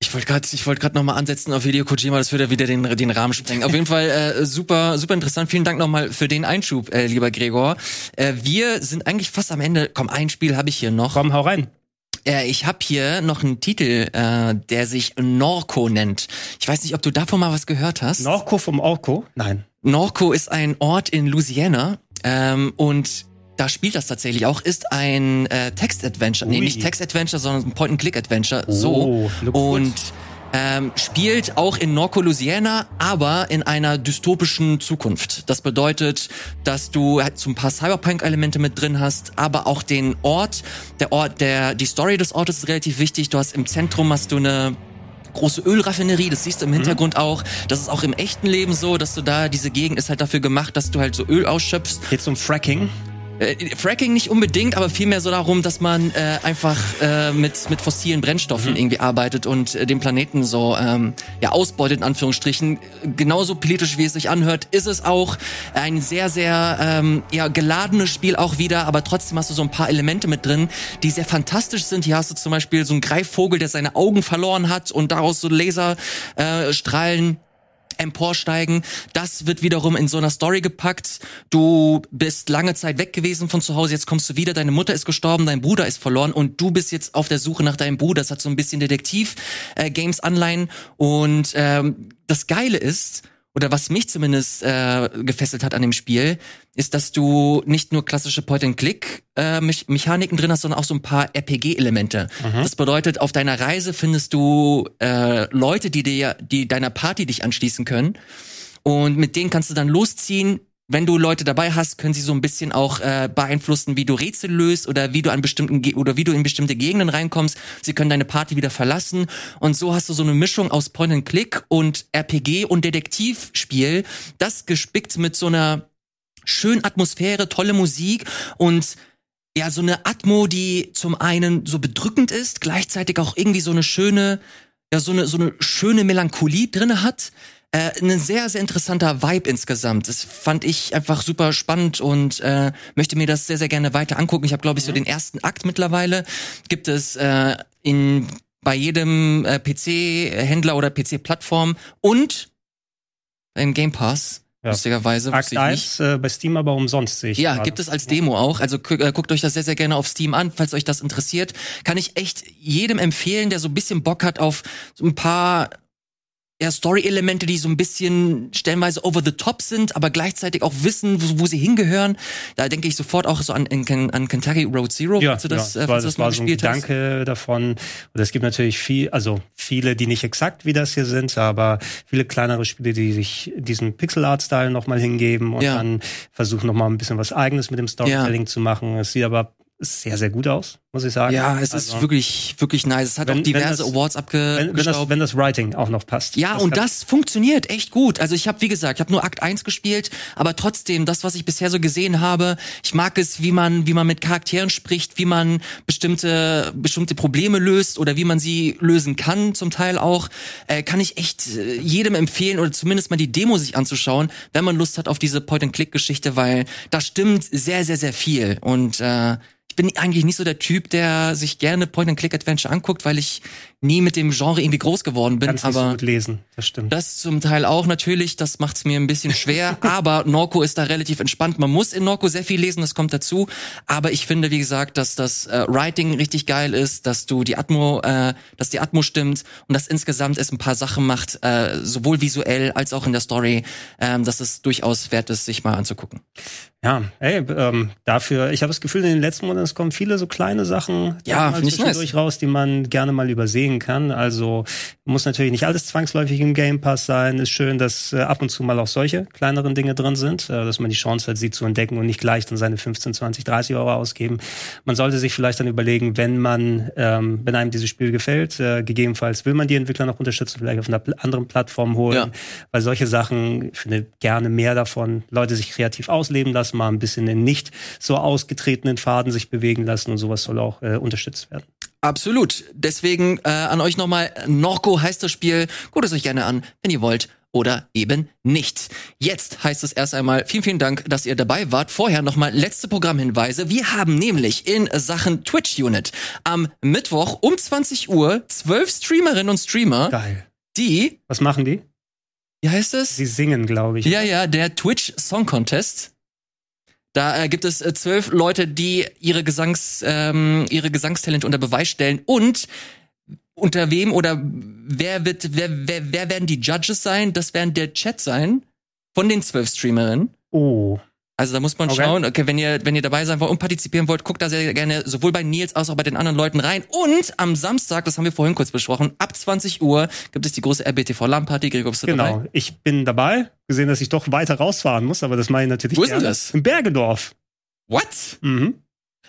Ich wollte gerade, ich wollte gerade noch mal ansetzen auf Video Kojima, das würde wieder den den Rahmen sprengen. Auf jeden Fall äh, super, super interessant. Vielen Dank nochmal für den Einschub, äh, lieber Gregor. Äh, wir sind eigentlich fast am Ende. Komm, ein Spiel habe ich hier noch. Komm, hau rein. Äh, ich habe hier noch einen Titel, äh, der sich Norco nennt. Ich weiß nicht, ob du davon mal was gehört hast. Norco vom Orco? Nein. Norco ist ein Ort in Louisiana ähm, und da spielt das tatsächlich auch, ist ein äh, Text-Adventure. Nee, nicht Text-Adventure, sondern ein Point-and-Click-Adventure. Oh, so. looks good. Ähm, spielt auch in Norco, Louisiana, aber in einer dystopischen Zukunft. Das bedeutet, dass du halt so ein paar Cyberpunk-Elemente mit drin hast, aber auch den Ort, der Ort, der, die Story des Ortes ist relativ wichtig. Du hast im Zentrum hast du eine große Ölraffinerie, das siehst du im Hintergrund auch. Das ist auch im echten Leben so, dass du da, diese Gegend ist halt dafür gemacht, dass du halt so Öl ausschöpfst. Geht's um Fracking? Äh, Fracking nicht unbedingt, aber vielmehr so darum, dass man äh, einfach äh, mit, mit fossilen Brennstoffen irgendwie arbeitet und äh, den Planeten so ähm, ja, ausbeutet, in Anführungsstrichen. Genauso politisch, wie es sich anhört, ist es auch ein sehr, sehr ähm, ja, geladenes Spiel auch wieder, aber trotzdem hast du so ein paar Elemente mit drin, die sehr fantastisch sind. Hier hast du zum Beispiel so einen Greifvogel, der seine Augen verloren hat und daraus so Laserstrahlen äh, Strahlen emporsteigen. Das wird wiederum in so einer Story gepackt. Du bist lange Zeit weg gewesen von zu Hause, jetzt kommst du wieder, deine Mutter ist gestorben, dein Bruder ist verloren und du bist jetzt auf der Suche nach deinem Bruder. Das hat so ein bisschen Detektiv-Games-Anleihen. und ähm, das Geile ist, oder was mich zumindest äh, gefesselt hat an dem Spiel, ist, dass du nicht nur klassische Point-and-Click-Mechaniken drin hast, sondern auch so ein paar RPG-Elemente. Das bedeutet, auf deiner Reise findest du äh, Leute, die dir, die deiner Party dich anschließen können. Und mit denen kannst du dann losziehen. Wenn du Leute dabei hast, können sie so ein bisschen auch äh, beeinflussen, wie du Rätsel löst oder wie du an bestimmten Ge oder wie du in bestimmte Gegenden reinkommst. Sie können deine Party wieder verlassen und so hast du so eine Mischung aus Point and Click und RPG und Detektivspiel, das gespickt mit so einer schönen Atmosphäre, tolle Musik und ja, so eine Atmo, die zum einen so bedrückend ist, gleichzeitig auch irgendwie so eine schöne, ja, so eine, so eine schöne Melancholie drinne hat. Äh, ein sehr, sehr interessanter Vibe insgesamt. Das fand ich einfach super spannend und äh, möchte mir das sehr, sehr gerne weiter angucken. Ich habe, glaube ich, so den ersten Akt mittlerweile. Gibt es äh, in bei jedem äh, PC-Händler oder PC-Plattform und im Game Pass. Ja. Lustigerweise Akt wusste ich nicht. 1 äh, bei Steam aber umsonst sehe ich. Ja, gerade. gibt es als Demo auch. Also äh, guckt euch das sehr, sehr gerne auf Steam an, falls euch das interessiert. Kann ich echt jedem empfehlen, der so ein bisschen Bock hat auf so ein paar ja, Story-Elemente, die so ein bisschen stellenweise over the top sind, aber gleichzeitig auch wissen, wo, wo sie hingehören. Da denke ich sofort auch so an, an, an Kentucky Road Zero, Ja, falls du das, ja, äh, das war, das das mal war so ein gespielt hast. Gedanke davon. Und es gibt natürlich viel, also viele, die nicht exakt wie das hier sind, aber viele kleinere Spiele, die sich diesen Pixel Art Style nochmal hingeben und Ja. dann versuchen nochmal ein bisschen was Eigenes mit dem Storytelling zu machen. Es sieht aber sehr, sehr gut aus, muss ich sagen. Ja, es ist Also, wirklich, wirklich nice. Es hat Wenn- auch diverse das- Awards wenn, wenn, das, abgestaubt. wenn das Writing auch noch passt. Ja, und kann- das funktioniert echt gut. Also ich habe, wie gesagt, ich habe nur Akt 1 gespielt, aber trotzdem, das, was ich bisher so gesehen habe, ich mag es, wie man, wie man mit Charakteren spricht, wie man bestimmte, bestimmte Probleme löst oder wie man sie lösen kann, zum Teil auch, äh, kann ich echt äh, jedem empfehlen oder zumindest mal die Demo sich anzuschauen, wenn man Lust hat auf diese Point-and-Click-Geschichte, weil da stimmt sehr, sehr, sehr viel. Und äh, bin eigentlich nicht so der Typ, der sich gerne Point-and-Click-Adventure anguckt, weil ich nie mit dem Genre irgendwie groß geworden bin. kannst nicht so aber gut lesen. Das stimmt. das zum Teil auch natürlich, das macht's mir ein bisschen schwer, aber Norco ist da relativ entspannt. Man muss in Norco sehr viel lesen, das kommt dazu, aber ich finde, wie gesagt, dass das äh, Writing richtig geil ist, dass du die Atmo, äh, dass die Atmo stimmt und dass insgesamt es ein paar Sachen macht, äh, sowohl visuell als auch in der Story, ähm, dass es durchaus wert ist, sich mal anzugucken. Ja, ey, ähm, dafür, ich habe das Gefühl, in den letzten Monaten es kommen viele so kleine Sachen Ja, zwischendurch raus, die man gerne mal übersehen kann. Also muss natürlich nicht alles zwangsläufig im Game Pass sein. Ist schön, dass äh, ab und zu mal auch solche kleineren Dinge drin sind, äh, dass man die Chance hat, sie zu entdecken und nicht gleich dann seine 15, 20, 30 Euro ausgeben. Man sollte sich vielleicht dann überlegen, wenn man, ähm, wenn einem dieses Spiel gefällt, äh, gegebenenfalls will man die Entwickler noch unterstützen, vielleicht auf einer anderen Plattform holen, Ja. weil solche Sachen, ich finde gerne mehr davon, Leute sich kreativ ausleben lassen, mal ein bisschen in nicht so ausgetretenen Faden sich bewegen lassen und sowas soll auch äh, unterstützt werden. Absolut. Deswegen äh, an euch nochmal, Norco heißt das Spiel. Guckt es euch gerne an, wenn ihr wollt oder eben nicht. Jetzt heißt es erst einmal vielen, vielen Dank, dass ihr dabei wart. Vorher nochmal letzte Programmhinweise. Wir haben nämlich in Sachen Twitch Unit am Mittwoch um 20 Uhr zwölf Streamerinnen und Streamer, Geil. die, Was machen die? wie heißt es? Sie singen, glaube ich. Ja, ja, der Twitch Song Contest. Da äh, gibt es äh, zwölf Leute, die ihre Gesangs, ähm, ihre Gesangstalente unter Beweis stellen und unter wem oder wer wird, wer, wer, wer werden die Judges sein? Das werden der Chat sein von den zwölf Streamerinnen. Oh. Also da muss man Okay. schauen, okay, wenn ihr, wenn ihr dabei sein wollt und partizipieren wollt, guckt da sehr gerne sowohl bei Nils als auch bei den anderen Leuten rein. Und am Samstag, das haben wir vorhin kurz besprochen, ab 20 Uhr gibt es die große RBTV LAN-Party. Gregor, bist du dabei? Genau. Ich bin dabei. Gesehen, dass ich doch weiter rausfahren muss, aber das mache ich natürlich Wo ist denn das? In Bergedorf. What? Mhm.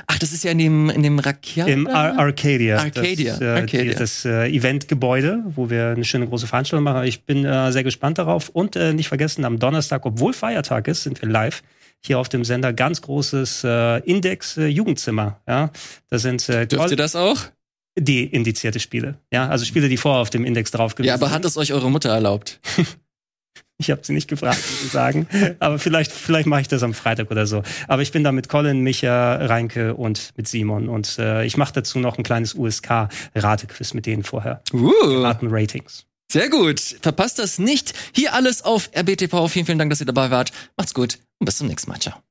Ach, das ist ja in dem, in dem Rakia. Im Ar Arcadia. Arcadia, Das, äh, Arcadia. Die, das äh, Eventgebäude, wo wir eine schöne große Veranstaltung machen. Ich bin äh, sehr gespannt darauf. Und äh, nicht vergessen, am Donnerstag, obwohl Feiertag ist, sind wir live hier auf dem Sender. Ganz großes äh, Index-Jugendzimmer. ja, da sind äh, Dürft ihr das auch? de-indizierte Spiele. Ja, also Spiele, die vorher auf dem Index drauf gewesen Ja, aber sind. hat es euch eure Mutter erlaubt? Ich habe sie nicht gefragt, muss ich sagen. Aber vielleicht, vielleicht mache ich das am Freitag oder so. Aber ich bin da mit Colin, Micha, Reinke und mit Simon. Und äh, ich mache dazu noch ein kleines USK-Ratequiz mit denen vorher. Uh, Raten Ratings. Sehr gut. Verpasst das nicht. Hier alles auf RBTV. Vielen, vielen Dank, dass ihr dabei wart. Macht's gut und bis zum nächsten Mal. Ciao.